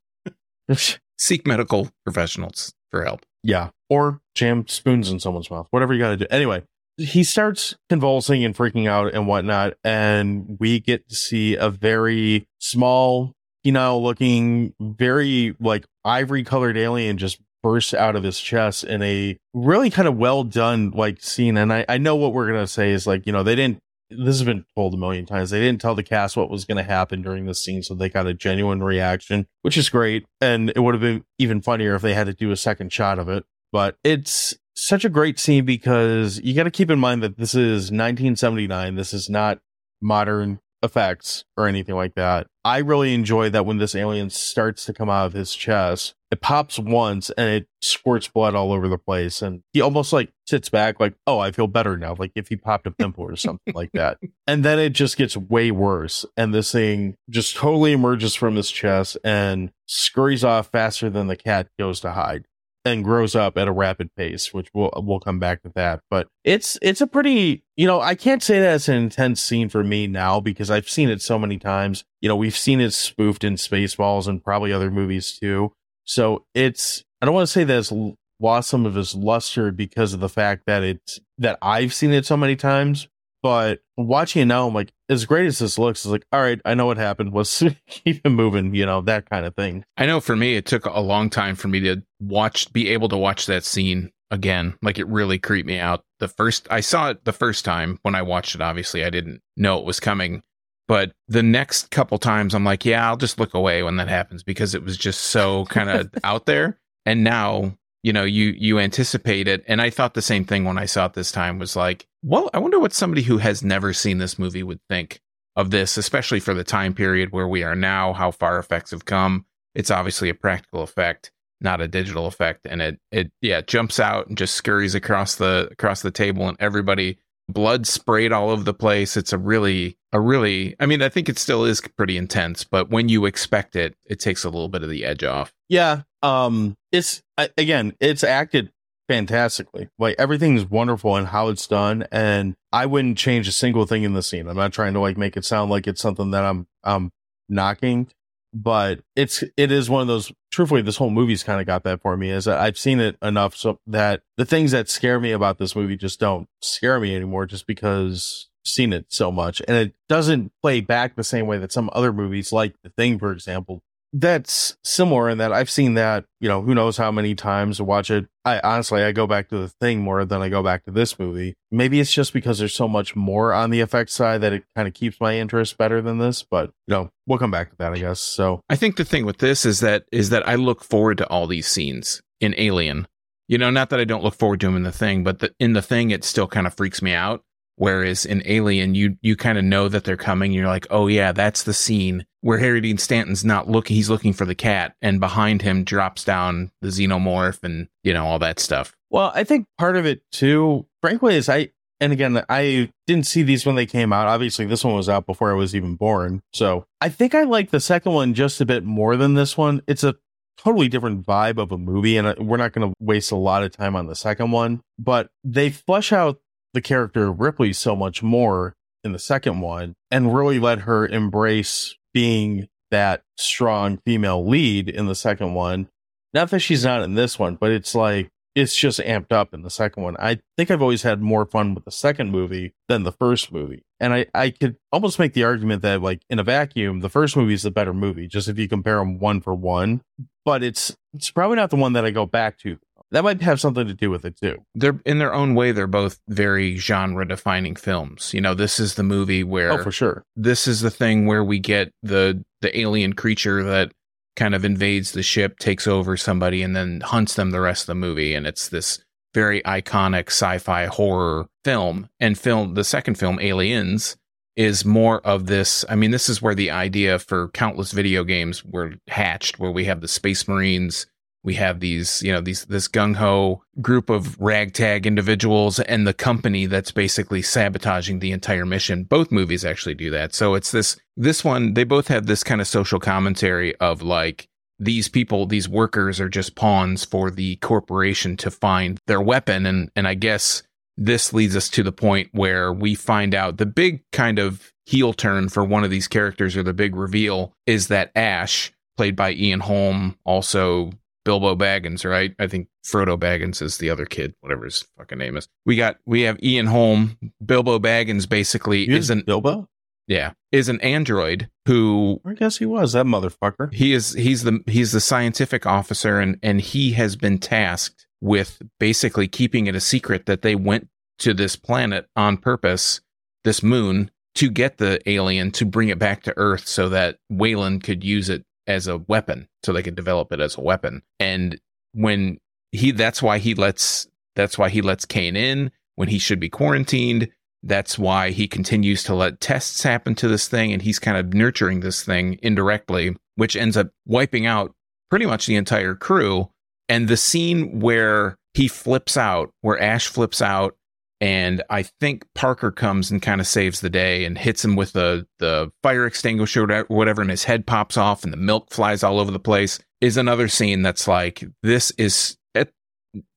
Seek medical professionals for help. Yeah. Or jam spoons in someone's mouth, whatever you got to do. Anyway, he starts convulsing and freaking out and whatnot. And we get to see a very small, penile looking, very like ivory colored alien just burst out of his chest in a really kind of well done like scene. And I, I know what we're to say is like, you know, they didn't this has been told a million times. They didn't tell the cast what was to happen during this scene, so they got a genuine reaction, which is great. And it would have been even funnier if they had to do a second shot of it. But it's such a great scene because you got to keep in mind that this is 1979. This is not modern effects or anything like that. I really enjoy that when this alien starts to come out of his chest, it pops once and it squirts blood all over the place. And he almost like sits back, like, oh, I feel better now. Like if he popped a pimple or something like that. And then it just gets way worse. And this thing just totally emerges from his chest and scurries off faster than the cat goes to hide and grows up at a rapid pace, which we'll we'll come back to that. But it's it's a pretty you know I can't say that it's an intense scene for me now because I've seen it so many times. You know we've seen it spoofed in Spaceballs and probably other movies too. So it's I don't want to say that it's lost some of its luster because of the fact that it's that I've seen it so many times. But watching it now, I'm like, as great as this looks, it's like, all right, I know what happened. Let's keep it moving, you know, that kind of thing. I know for me, it took a long time for me to watch, be able to watch that scene again. Like it really creeped me out. The first, I saw it the first time when I watched it. Obviously, I didn't know it was coming. But the next couple times, I'm like, yeah, I'll just look away when that happens because it was just so kind of out there. And now, you know, you you anticipate it. And I thought the same thing when I saw it this time was like, well, I wonder what somebody who has never seen this movie would think of this, especially for the time period where we are now, how far effects have come. It's obviously a practical effect, not a digital effect, and it it yeah jumps out and just scurries across the across the table, and everybody blood sprayed all over the place. It's a really a really I mean I think it still is pretty intense, but when you expect it, it takes a little bit of the edge off. Yeah. Um, it's again, it's acted fantastically. Like everything's wonderful and how it's done. And I wouldn't change a single thing in the scene. I'm not trying to like make it sound like it's something that I'm, I'm knocking, but it's, it is one of those, truthfully, this whole movie's kind of got that for me is that I've seen it enough so that the things that scare me about this movie just don't scare me anymore just because I've seen it so much and it doesn't play back the same way that some other movies like The Thing, for example, that's similar in that I've seen that, you know, who knows how many times to watch it. I honestly, I go back to the thing more than I go back to this movie. Maybe it's just because there's so much more on the effects side that it kind of keeps my interest better than this, but you know, we'll come back to that, I guess. So I think the thing with this is that is that I look forward to all these scenes in Alien You know, not that I don't look forward to them in the thing, but the, in the thing, it still kind of freaks me out. Whereas in Alien, you you kind of know that they're coming. You're like, oh yeah, that's the scene where Harry Dean Stanton's not looking; he's looking for the cat, and behind him drops down the xenomorph and you know all that stuff. Well, I think part of it too, frankly, is I and again, I didn't see these when they came out. Obviously, this one was out before I was even born. So I think I like the second one just a bit more than this one. It's a totally different vibe of a movie, and uh, we're not going to waste a lot of time on the second one. But they flesh out the character Ripley so much more in the second one and really let her embrace being that strong female lead in the second one. Not that she's not in this one, but it's like it's just amped up in the second one. I think I've always had more fun with the second movie than the first movie. And I, I could almost make the argument that, like, in a vacuum, the first movie is the better movie, just if you compare them one for one. But it's it's probably not the one that I go back to that might have something to do with it too. They're in their own way. They're both very genre defining films. You know, this is the movie where oh, for sure. This is the thing where we get the the alien creature that kind of invades the ship, takes over somebody, and then hunts them the rest of the movie. And it's this very iconic sci-fi horror film. And film the second film, Aliens, is more of this. I mean, this is where the idea for countless video games were hatched, where we have the Space Marines we have these, you know, these this gung ho group of ragtag individuals and the company that's basically sabotaging the entire mission. Both movies actually do that. So it's this this one. They both have this kind of social commentary of like these people, these workers, are just pawns for the corporation to find their weapon, and and I guess this leads us to the point where we find out the big kind of heel turn for one of these characters or the big reveal is that Ash, played by Ian Holm, also Bilbo Baggins, right? I think Frodo Baggins is the other kid, whatever his fucking name is. We got we have Ian Holm. Bilbo Baggins basically is an Bilbo. yeah is an android who I guess he was that motherfucker. he is he's the he's the scientific officer and and he has been tasked with basically keeping it a secret that they went to this planet on purpose, this moon, to get the alien to bring it back to Earth so that Weyland could use it as a weapon so they could develop it as a weapon. And when he that's why he lets that's why he lets Kane in when he should be quarantined. That's why he continues to let tests happen to this thing and he's kind of nurturing this thing indirectly, which ends up wiping out pretty much the entire crew. And the scene where he flips out, where Ash flips out and I think Parker comes and kind of saves the day and hits him with the the fire extinguisher or whatever, and his head pops off and the milk flies all over the place. Is another scene that's like this is it,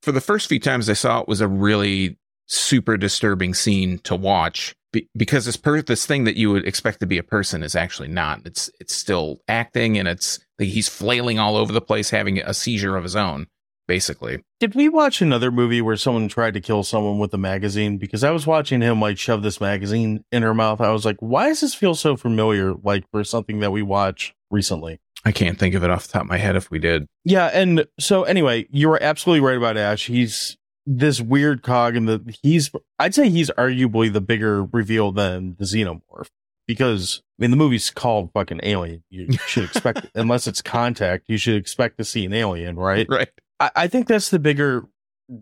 for the first few times I saw it was a really super disturbing scene to watch be, because this per, this thing that you would expect to be a person is actually not. It's it's still acting and it's he's flailing all over the place, having a seizure of his own basically. Did we watch another movie where someone tried to kill someone with a magazine? Because I was watching him like shove this magazine in her mouth. I was like, why does this feel so familiar? Like for something that we watched recently. I can't think of it off the top of my head if we did. Yeah, and so anyway, you were absolutely right about Ash. He's this weird cog, and the he's I'd say he's arguably the bigger reveal than the xenomorph because I mean the movie's called fucking Alien. You should expect, unless it's Contact, you should expect to see an alien, right? Right. I, I think that's the bigger,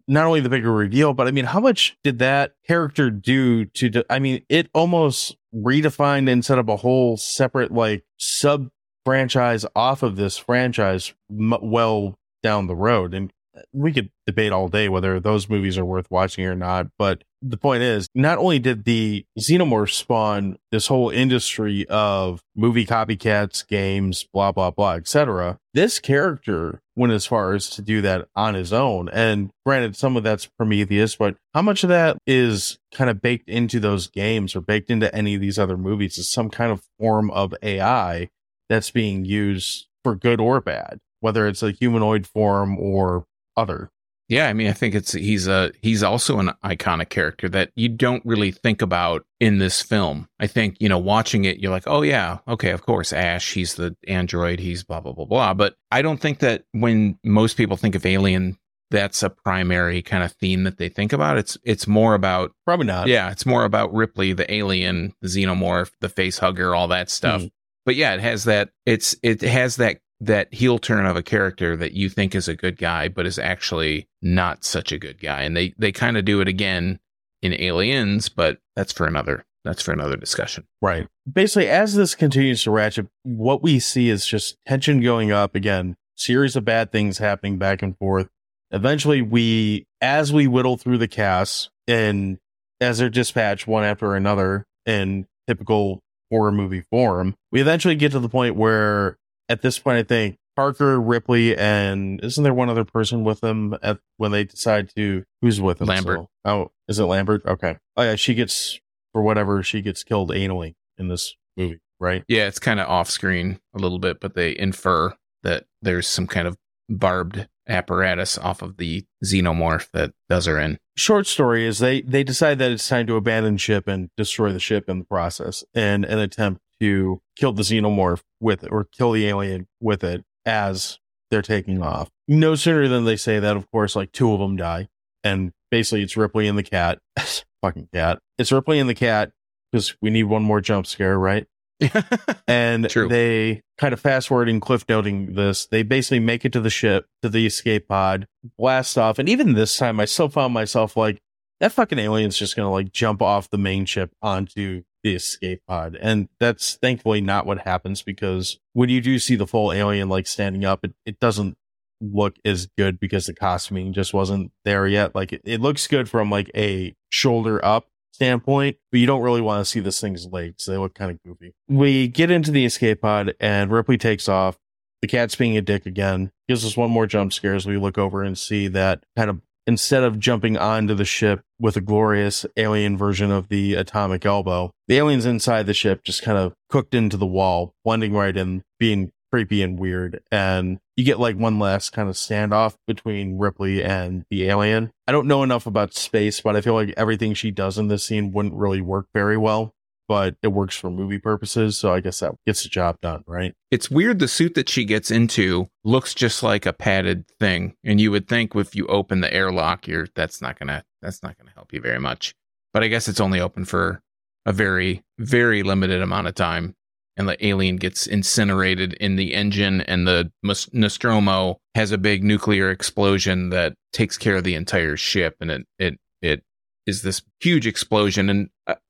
not only the bigger reveal, but I mean, how much did that character do to? I mean, it almost redefined and set up a whole separate like sub franchise off of this franchise m- well down the road and we could debate all day whether those movies are worth watching or not but the point is not only did the xenomorph spawn this whole industry of movie copycats games blah blah blah etc this character went as far as to do that on his own. And granted some of that's prometheus but how much of that is kind of baked into those games or baked into any of these other movies is some kind of form of ai that's being used for good or bad whether it's a humanoid form or other Yeah, I mean, I think it's he's a he's also an iconic character that you don't really think about in this film. I think you know, watching it, you're like, oh yeah, okay, of course, Ash, he's the android, he's blah blah blah blah. But I don't think that when most people think of Alien, that's a primary kind of theme that they think about. It's it's more about probably not yeah, it's more about Ripley, the alien, the xenomorph, the face hugger, all that stuff. Mhm. But yeah, it has that it's it has that that heel turn of a character that you think is a good guy, but is actually not such a good guy. And they, they kind of do it again in Aliens, but that's for another that's for another discussion. Right. Basically, as this continues to ratchet, what we see is just tension going up again, series of bad things happening back and forth. Eventually, we, as we whittle through the casts and as they're dispatched one after another in typical horror movie form, we eventually get to the point where, at this point, I think Parker, Ripley, and isn't there one other person with them at when they decide to who's with them? Lambert. So- oh, is it Lambert? Okay. Oh yeah, she gets for whatever she gets killed anally in this movie, right? Yeah, it's kind of off screen a little bit, but they infer that there's some kind of barbed apparatus off of the xenomorph that does her in. Short story is they they decide that it's time to abandon ship and destroy the ship in the process in an attempt to kill the xenomorph with it or kill the alien with it as they're taking off. No sooner than they say that, of course, like two of them die, and basically it's Ripley and the cat. Fucking cat. It's Ripley and the cat because we need one more jump scare, right? and True. they kind of fast forwarding cliff noting this they basically make it to the ship to the escape pod blast off and even this time i still found myself like that fucking alien's just gonna like jump off the main ship onto the escape pod and that's thankfully not what happens because when you do see the full alien like standing up it, it doesn't look as good because the costuming just wasn't there yet like it, it looks good from like a shoulder up standpoint, but you don't really want to see this thing's legs. They look kind of goofy. We get into the escape pod and Ripley takes off. The cat's being a dick again. Gives us one more jump scare as we look over and see that kind of instead of jumping onto the ship with a glorious alien version of the atomic elbow, the aliens inside the ship just kind of cooked into the wall, blending right in, being creepy and weird. And you get like one last kind of standoff between Ripley and the alien. I don't know enough about space, but I feel like everything she does in this scene wouldn't really work very well, but it works for movie purposes. So I guess that gets the job done, right? It's weird the suit that she gets into looks just like a padded thing. And you would think if you open the airlock, you're that's not gonna that's not gonna help you very much. But I guess it's only open for a very, very limited amount of time. And the alien gets incinerated in the engine, and the Nostromo has a big nuclear explosion that takes care of the entire ship, and it it it is this huge explosion. And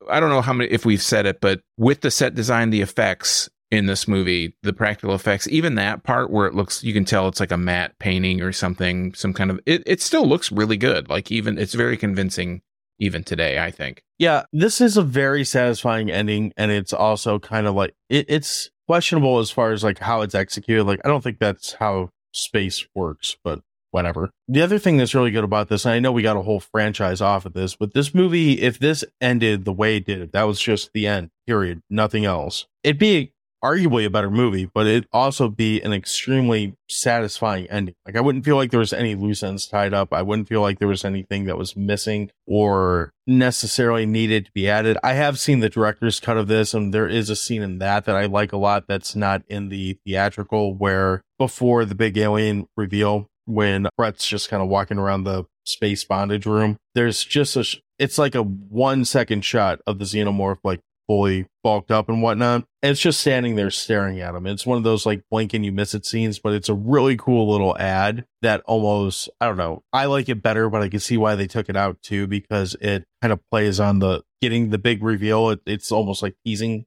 I, don't know how many if we've said it, but with the set design, the effects in this movie, the practical effects, even that part where it looks, you can tell it's like a matte painting or something, some kind of, it, it still looks really good. Like even, it's very convincing even today, I think. Yeah, this is a very satisfying ending, and it's also kind of like it, it's questionable as far as like how it's executed. Like, I don't think that's how space works, but whatever. The other thing that's really good about this, and I know we got a whole franchise off of this, but this movie, if this ended the way it did, that was just the end, period, nothing else. It'd be arguably a better movie, but it'd also be an extremely satisfying ending. Like I wouldn't feel like there was any loose ends tied up. I wouldn't feel like there was anything that was missing or necessarily needed to be added. I have seen the director's cut of this and there is a scene in that that I like a lot that's not in the theatrical where before the big alien reveal when Brett's just kind of walking around the space bondage room, there's just a sh- it's like a one second shot of the xenomorph like fully bulked up and whatnot. And it's just standing there staring at him. It's one of those like blink and you miss it scenes, but it's a really cool little ad that almost, I don't know, I like it better, but I can see why they took it out too, because it kind of plays on the getting the big reveal. It, it's almost like teasing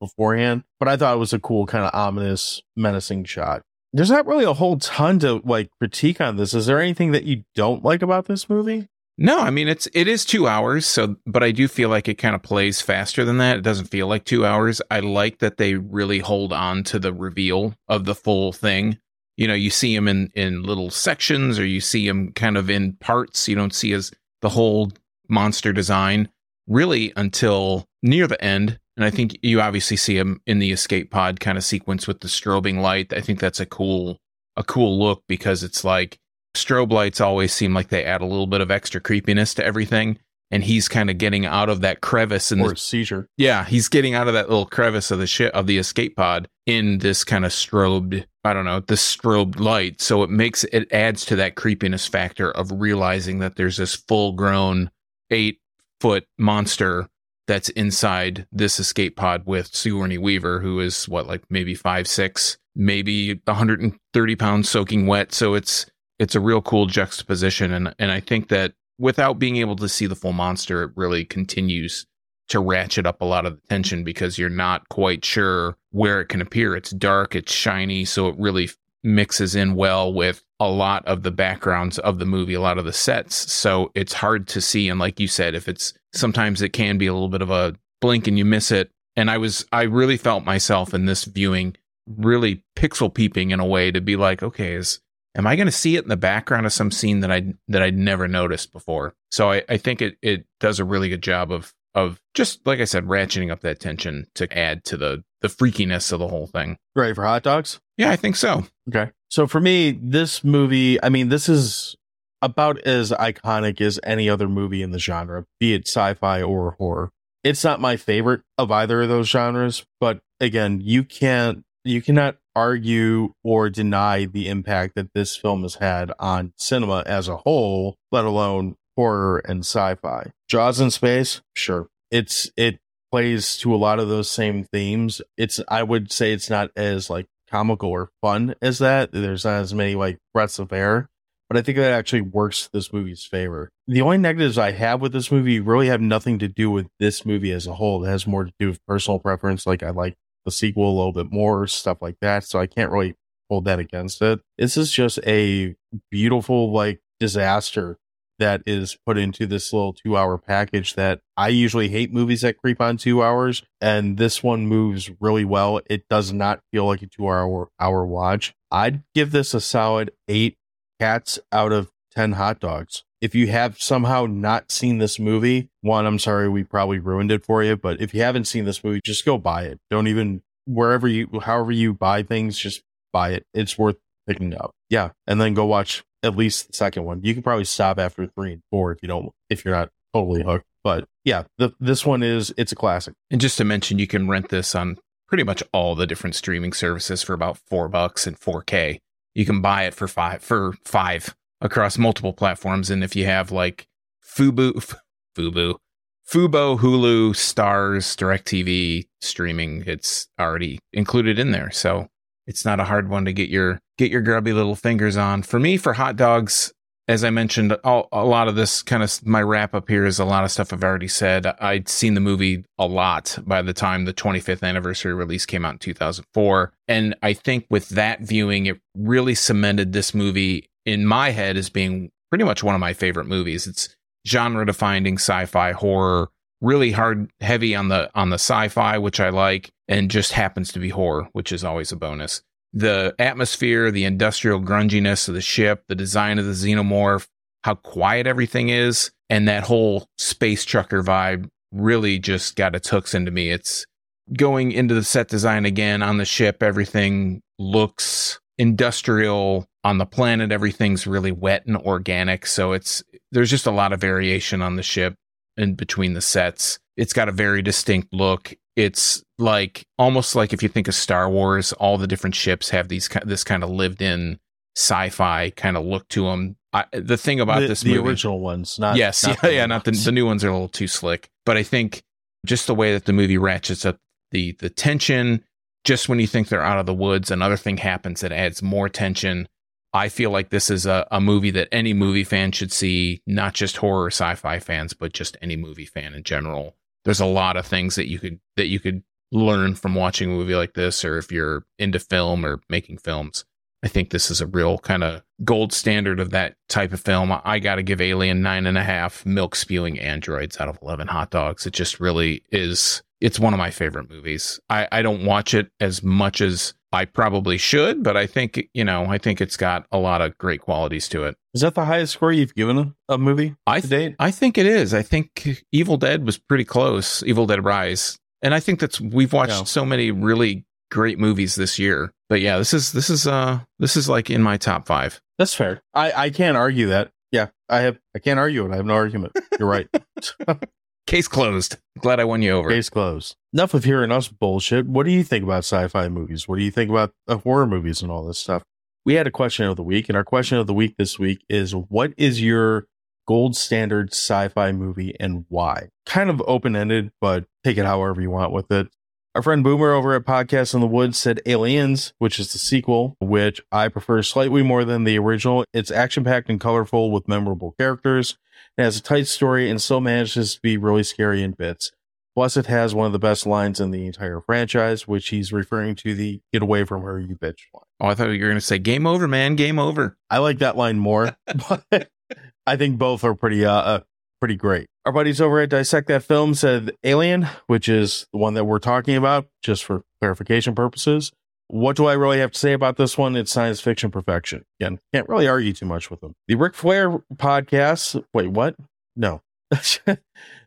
beforehand, but I thought it was a cool kind of ominous, menacing shot. There's not really a whole ton to like critique on this. Is there anything that you don't like about this movie? No, I mean it's it is two hours, so but I do feel like it kind of plays faster than that. It doesn't feel like two hours. I like that they really hold on to the reveal of the full thing. You know, you see him in in little sections, or you see him kind of in parts. You don't see his the whole monster design really until near the end. And I think you obviously see him in the escape pod kind of sequence with the strobing light. I think that's a cool a cool look because it's like strobe lights always seem like they add a little bit of extra creepiness to everything. And he's kind of getting out of that crevice in Or the seizure? yeah, he's getting out of that little crevice of the shit of the escape pod in this kind of strobed, I don't know, the strobed light. So it makes it adds to that creepiness factor of realizing that there's this full grown eight foot monster that's inside this escape pod with Sigourney Weaver, who is what, like maybe five, six, maybe 130 pounds soaking wet. So it's it's a real cool juxtaposition. And and I think that without being able to see the full monster, it really continues to ratchet up a lot of the tension because you're not quite sure where it can appear. It's dark, it's shiny, so it really mixes in well with a lot of the backgrounds of the movie, a lot of the sets. So it's hard to see. And like you said, if it's sometimes it can be a little bit of a blink and you miss it. And I was, I really felt myself in this viewing really pixel peeping in a way to be like, okay, is, am I going to see it in the background of some scene that I, that I'd never noticed before? So I, I think it, it does a really good job of, of just, like I said, ratcheting up that tension to add to the, the freakiness of the whole thing. Ready for hot dogs? Yeah, I think so. Okay. So for me, this movie, I mean, this is about as iconic as any other movie in the genre, be it sci-fi or horror. It's not my favorite of either of those genres, but again, you can't you cannot argue or deny the impact that this film has had on cinema as a whole, let alone horror and sci-fi. Jaws in space, sure. It's it plays to a lot of those same themes. It's I would say it's not as like comical or fun as that. There's not as many like breaths of air, but I think that actually works this movie's favor. The only negatives I have with this movie really have nothing to do with this movie as a whole. It has more to do with personal preference. Like I like the sequel a little bit more, stuff like that. So I can't really hold that against it. This is just a beautiful like disaster that is put into this little two hour package that I usually hate movies that creep on two hours. And this one moves really well. It does not feel like a two hour hour watch. I'd give this a solid eight cats out of 10 hot dogs. If you have somehow not seen this movie, one, I'm sorry, we probably ruined it for you. But if you haven't seen this movie, just go buy it. Don't even, wherever you, however you buy things, just buy it. It's worth picking up. Yeah. And then go watch at least the second one. You can probably stop after three and four if you don't, if you're not totally hooked. But yeah, the, this one is, it's a classic. And just to mention, you can rent this on pretty much all the different streaming services for about four bucks and 4K. You can buy it for five, for five across multiple platforms. And if you have like Fubu, Fubu, Fubo, Hulu, Starz, DirecTV streaming, it's already included in there. So it's not a hard one to get your get your grubby little fingers on. For me, for hot dogs, as I mentioned, all, a lot of this kind of my wrap up here is a lot of stuff I've already said. I'd seen the movie a lot by the time the 25th anniversary release came out in 2004. And I think with that viewing, it really cemented this movie in my head as being pretty much one of my favorite movies. It's genre defining sci-fi horror, really hard heavy on the on the sci-fi, which I like, and just happens to be horror, which is always a bonus. The atmosphere, the industrial grunginess of the ship, the design of the xenomorph, how quiet everything is, and that whole space trucker vibe really just got its hooks into me. It's going into the set design again on the ship, everything looks industrial on the planet everything's really wet and organic so it's there's just a lot of variation on the ship and between the sets it's got a very distinct look it's like almost like if you think of Star Wars all the different ships have these this kind of lived in sci-fi kind of look to them I, the thing about the, this the movie, original ones, not yes, not yeah, the yeah, not the the new ones are a little too slick. But I think just the way that the movie ratchets up the the tension, just when you think they're out of the woods, another thing happens that adds more tension. I feel like this is a, a movie that any movie fan should see, not just horror sci-fi fans, but just any movie fan in general. There's a lot of things that you could that you could learn from watching a movie like this, or if you're into film or making films. I think this is a real kind of gold standard of that type of film. I got to give Alien nine and a half milk spewing androids out of 11 hot dogs. It just really is. It's one of my favorite movies. I, I don't watch it as much as I probably should, but I think, you know, I think it's got a lot of great qualities to it. Is that the highest score you've given a, a movie I to date? I think it is. I think Evil Dead was pretty close. Evil Dead Rise, and I think that's we've watched Yeah. so many really great movies this year. But yeah, this is this is uh this is like in my top five. That's fair. I, I can't argue that. Yeah, I have. I can't argue it. I have no argument. You're right. Case closed. Glad I won you over. Case closed. Enough of hearing us bullshit. What do you think about sci-fi movies? What do you think about uh, horror movies and all this stuff? We had a question of the week, and our question of the week this week is: What is your gold standard sci-fi movie and why? Kind of open-ended, but take it however you want with it. Our friend Boomer over at Podcast in the Woods said Aliens, which is the sequel, which I prefer slightly more than the original. It's action packed and colorful with memorable characters. It has a tight story and still manages to be really scary in bits. Plus, it has one of the best lines in the entire franchise, which he's referring to the get away from her, you bitch line. Oh, I thought you were going to say game over, man. Game over. I like that line more, but I think both are pretty, uh, uh, pretty great. Our buddies over at Dissect That Film said Alien, which is the one that we're talking about, just for clarification purposes. What do I really have to say about this one? It's science fiction perfection. Again, can't really argue too much with them. The Ric Flair podcast. Wait, what? No.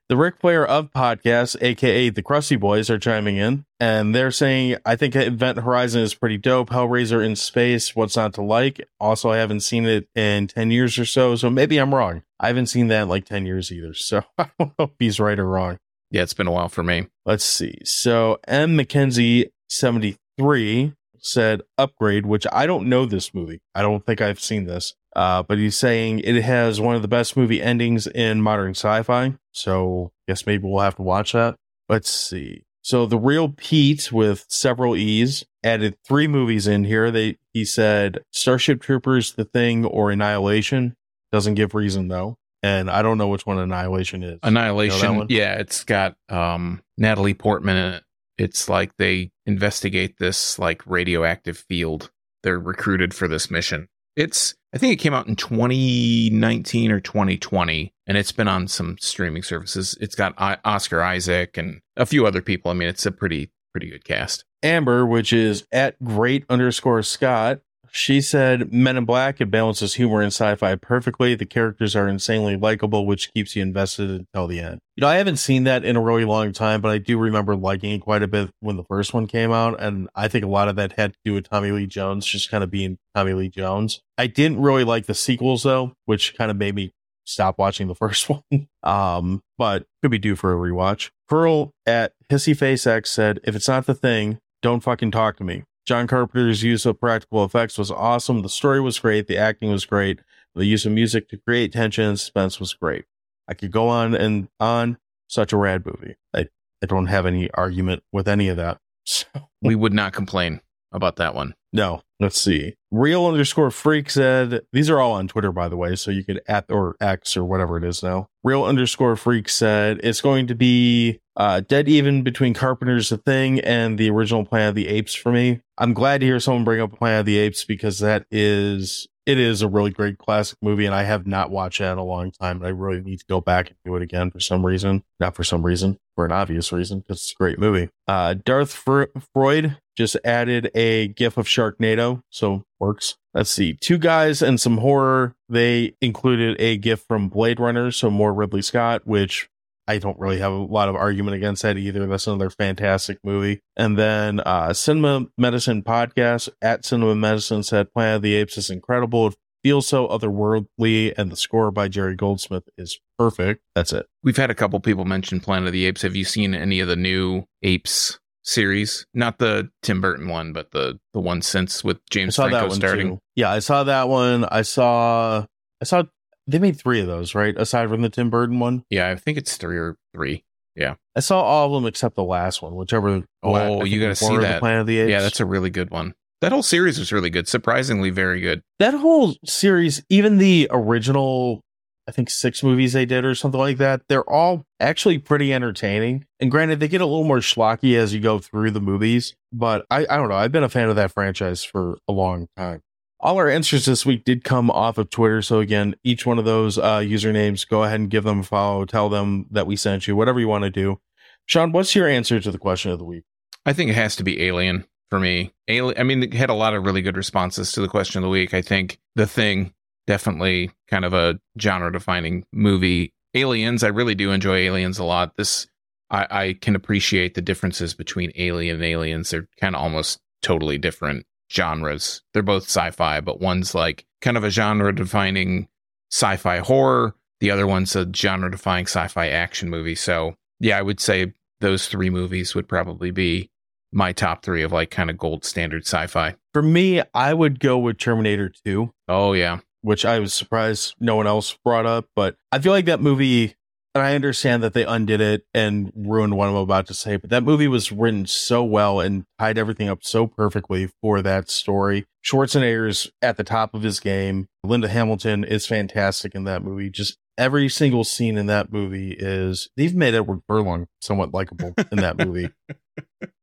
the Ric Flair of podcasts, aka the Krusty Boys, are chiming in, and they're saying, "I think Event Horizon is pretty dope. Hellraiser in space, what's not to like? Also, I haven't seen it in ten years or so, so maybe I'm wrong. I haven't seen that in like ten years either, so I don't know if he's right or wrong. Yeah, it's been a while for me. Let's see. So M McKenzie seventy three said Upgrade, which I don't know this movie. I don't think I've seen this. Uh, but he's saying it has one of the best movie endings in modern sci-fi. So I guess maybe we'll have to watch that. Let's see. So the real Pete with several E's added three movies in here. They he said Starship Troopers, The Thing, or Annihilation. Doesn't give reason though. And I don't know which one Annihilation is. Annihilation. You know yeah, it's got um, Natalie Portman in it. It's like they investigate this like radioactive field. They're recruited for this mission. It's I think it came out in 2019 or 2020 and it's been on some streaming services. It's got I- Oscar Isaac and a few other people. I mean, it's a pretty pretty good cast. Amber, which is at great underscore Scott, she said Men in Black, it balances humor and sci fi perfectly. The characters are insanely likable, which keeps you invested until the end. You know, I haven't seen that in a really long time, but I do remember liking it quite a bit when the first one came out. And I think a lot of that had to do with Tommy Lee Jones just kind of being Tommy Lee Jones. I didn't really like the sequels though, which kind of made me stop watching the first one. Um, but could be due for a rewatch. Pearl at Hissy Face X said, if it's not the thing, don't fucking talk to me. John Carpenter's use of practical effects was awesome. The story was great. The acting was great. The use of music to create tension and suspense was great. I could go on and on. Such a rad movie. I, I don't have any argument with any of that. So, We would not complain about that one. no, let's see. Real underscore freak said, these are all on Twitter, by the way, so you could at or X or whatever it is now. Real underscore freak said, it's going to be uh, dead even between Carpenter's The Thing and the original Planet of the Apes for me. I'm glad to hear someone bring up Planet of the Apes because that is, it is a really great classic movie and I have not watched that in a long time. I really need to go back and do it again for some reason. Not for some reason, for an obvious reason, because it's a great movie. Uh, Darth Fr- Freud just added a gif of Sharknado, so works. Let's see, two guys and some horror. They included a gif from Blade Runner, so more Ridley Scott, which I don't really have a lot of argument against that either. That's another fantastic movie. And then uh Cinema Medicine podcast at Cinema Medicine said Planet of the Apes is incredible. It feels so otherworldly, and the score by Jerry Goldsmith is perfect. That's it. We've had a couple people mention Planet of the Apes. Have you seen any of the new Apes series? Not the Tim Burton one, but the the one since with James Franco starting. too. Yeah, I saw that one. I saw I saw they made three of those, right? Aside from the Tim Burton one. Yeah, I think it's three or three. Yeah, I saw all of them except the last one, whichever. Oh, I you think gotta see that. The Planet of the Apes. Yeah, that's a really good one. That whole series was really good. Surprisingly, very good. that whole series, even the original, I think six movies they did or something like that, they're all actually pretty entertaining. And granted, they get a little more schlocky as you go through the movies, but I, I don't know. I've been a fan of that franchise for a long time. All our answers this week did come off of Twitter. So again, each one of those uh, usernames, go ahead and give them a follow. Tell them that we sent you, whatever you want to do. Sean, what's your answer to the question of the week? I think it has to be Alien for me. Alien. I mean, it had a lot of really good responses to the question of the week. I think The Thing, definitely kind of a genre-defining movie. Aliens. I really do enjoy Aliens a lot. This, I, I can appreciate the differences between Alien and Aliens. They're kind of almost totally different genres. They're both sci-fi, but one's like kind of a genre-defining sci-fi horror. The other one's a genre-defining sci-fi action movie. So yeah, I would say those three movies would probably be my top three of like kind of gold standard sci-fi. For me, I would go with Terminator 2. Oh yeah, which I was surprised no one else brought up. But I feel like that movie, and I understand that they undid it and ruined what I'm about to say, but that movie was written so well and tied everything up so perfectly for that story. Schwarzenegger's at the top of his game. Linda Hamilton is fantastic in that movie. Just every single scene in that movie is they've made Edward Furlong somewhat likable in that movie.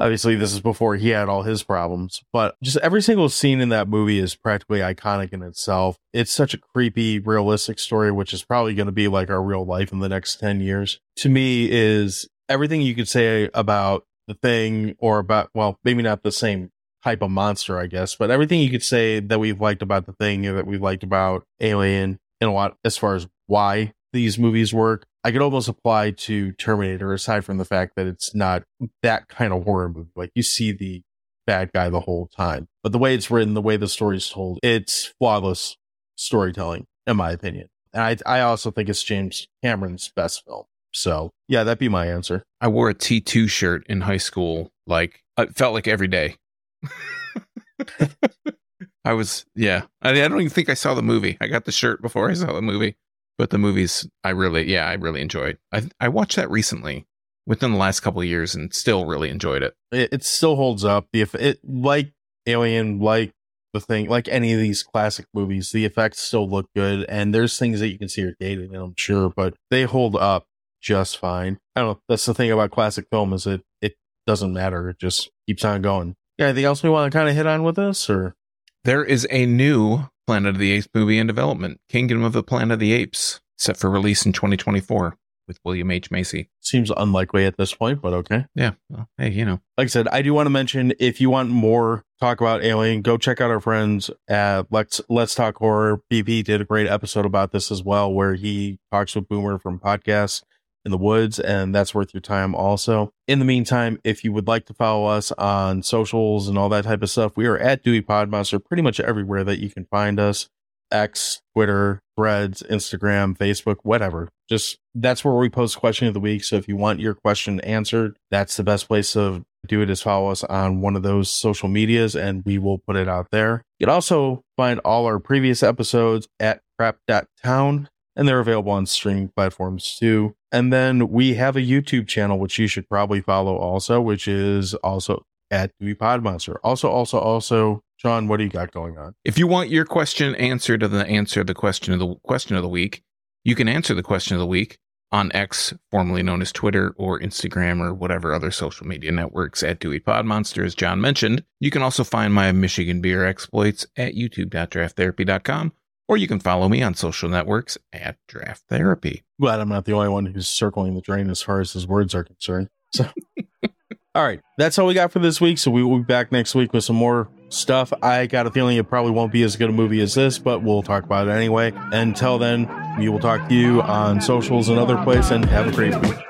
Obviously, this is before he had all his problems, but just every single scene in that movie is practically iconic in itself. It's such a creepy, realistic story, which is probably going to be like our real life in the next 10 years. To me, is everything you could say about the thing or about, well, maybe not the same type of monster, I guess, but everything you could say that we've liked about the thing that we've liked about Alien and a lot as far as why these movies work I could almost apply to Terminator, aside from the fact that it's not that kind of horror movie. Like you see the bad guy the whole time, but the way it's written, the way the story's told, it's flawless storytelling, in my opinion. And I, I also think it's James Cameron's best film. So yeah, that'd be my answer. I wore a T2 shirt in high school. Like it felt like every day. I was, yeah. I, I don't even think I saw the movie. I got the shirt before I saw the movie but the movies I really yeah I really enjoyed. I I watched that recently within the last couple of years and still really enjoyed it. It, it still holds up. The it like Alien, like the thing, like any of these classic movies, the effects still look good, and there's things that you can see are dated, I'm sure, but they hold up just fine. I don't know. That's the thing about classic film is it it doesn't matter. It just keeps on going. Yeah. Anything else we want to kind of hit on with this, or there is a new Planet of the Apes movie in development, Kingdom of the Planet of the Apes, set for release in 2024 with William H. Macy. Seems unlikely at this point, but okay. Yeah. Well, hey, you know. Like I said, I do want to mention if you want more talk about Alien, go check out our friends at Let's Let's Talk Horror. BP did a great episode about this as well, where he talks with Boomer from podcasts in the woods, and that's worth your time also. In the meantime, if you would like to follow us on socials and all that type of stuff, we are at Dewey Podmonster pretty much everywhere that you can find us. X, Twitter, Threads, Instagram, Facebook, whatever. Just that's where we post question of the week. So if you want your question answered, that's the best place to do it is follow us on one of those social medias and we will put it out there. You can also find all our previous episodes at crap.town and they're available on streaming platforms too. And then we have a YouTube channel, which you should probably follow also, which is also at Dewey Podmonster. Also, also, also, Sean, what do you got going on? If you want your question answered of the answer the question of the question of the week, you can answer the question of the week on X, formerly known as Twitter or Instagram or whatever other social media networks at Dewey Podmonster, as John mentioned. You can also find my Michigan beer exploits at youtube.drafttherapy.com or you can follow me on social networks at Draft Therapy. Glad I'm not the only one who's circling the drain as far as his words are concerned. So, all right, that's all we got for this week. So we will be back next week with some more stuff. I got a feeling it probably won't be as good a movie as this, but we'll talk about it anyway. Until then, we will talk to you on socials and other places, and have a great week.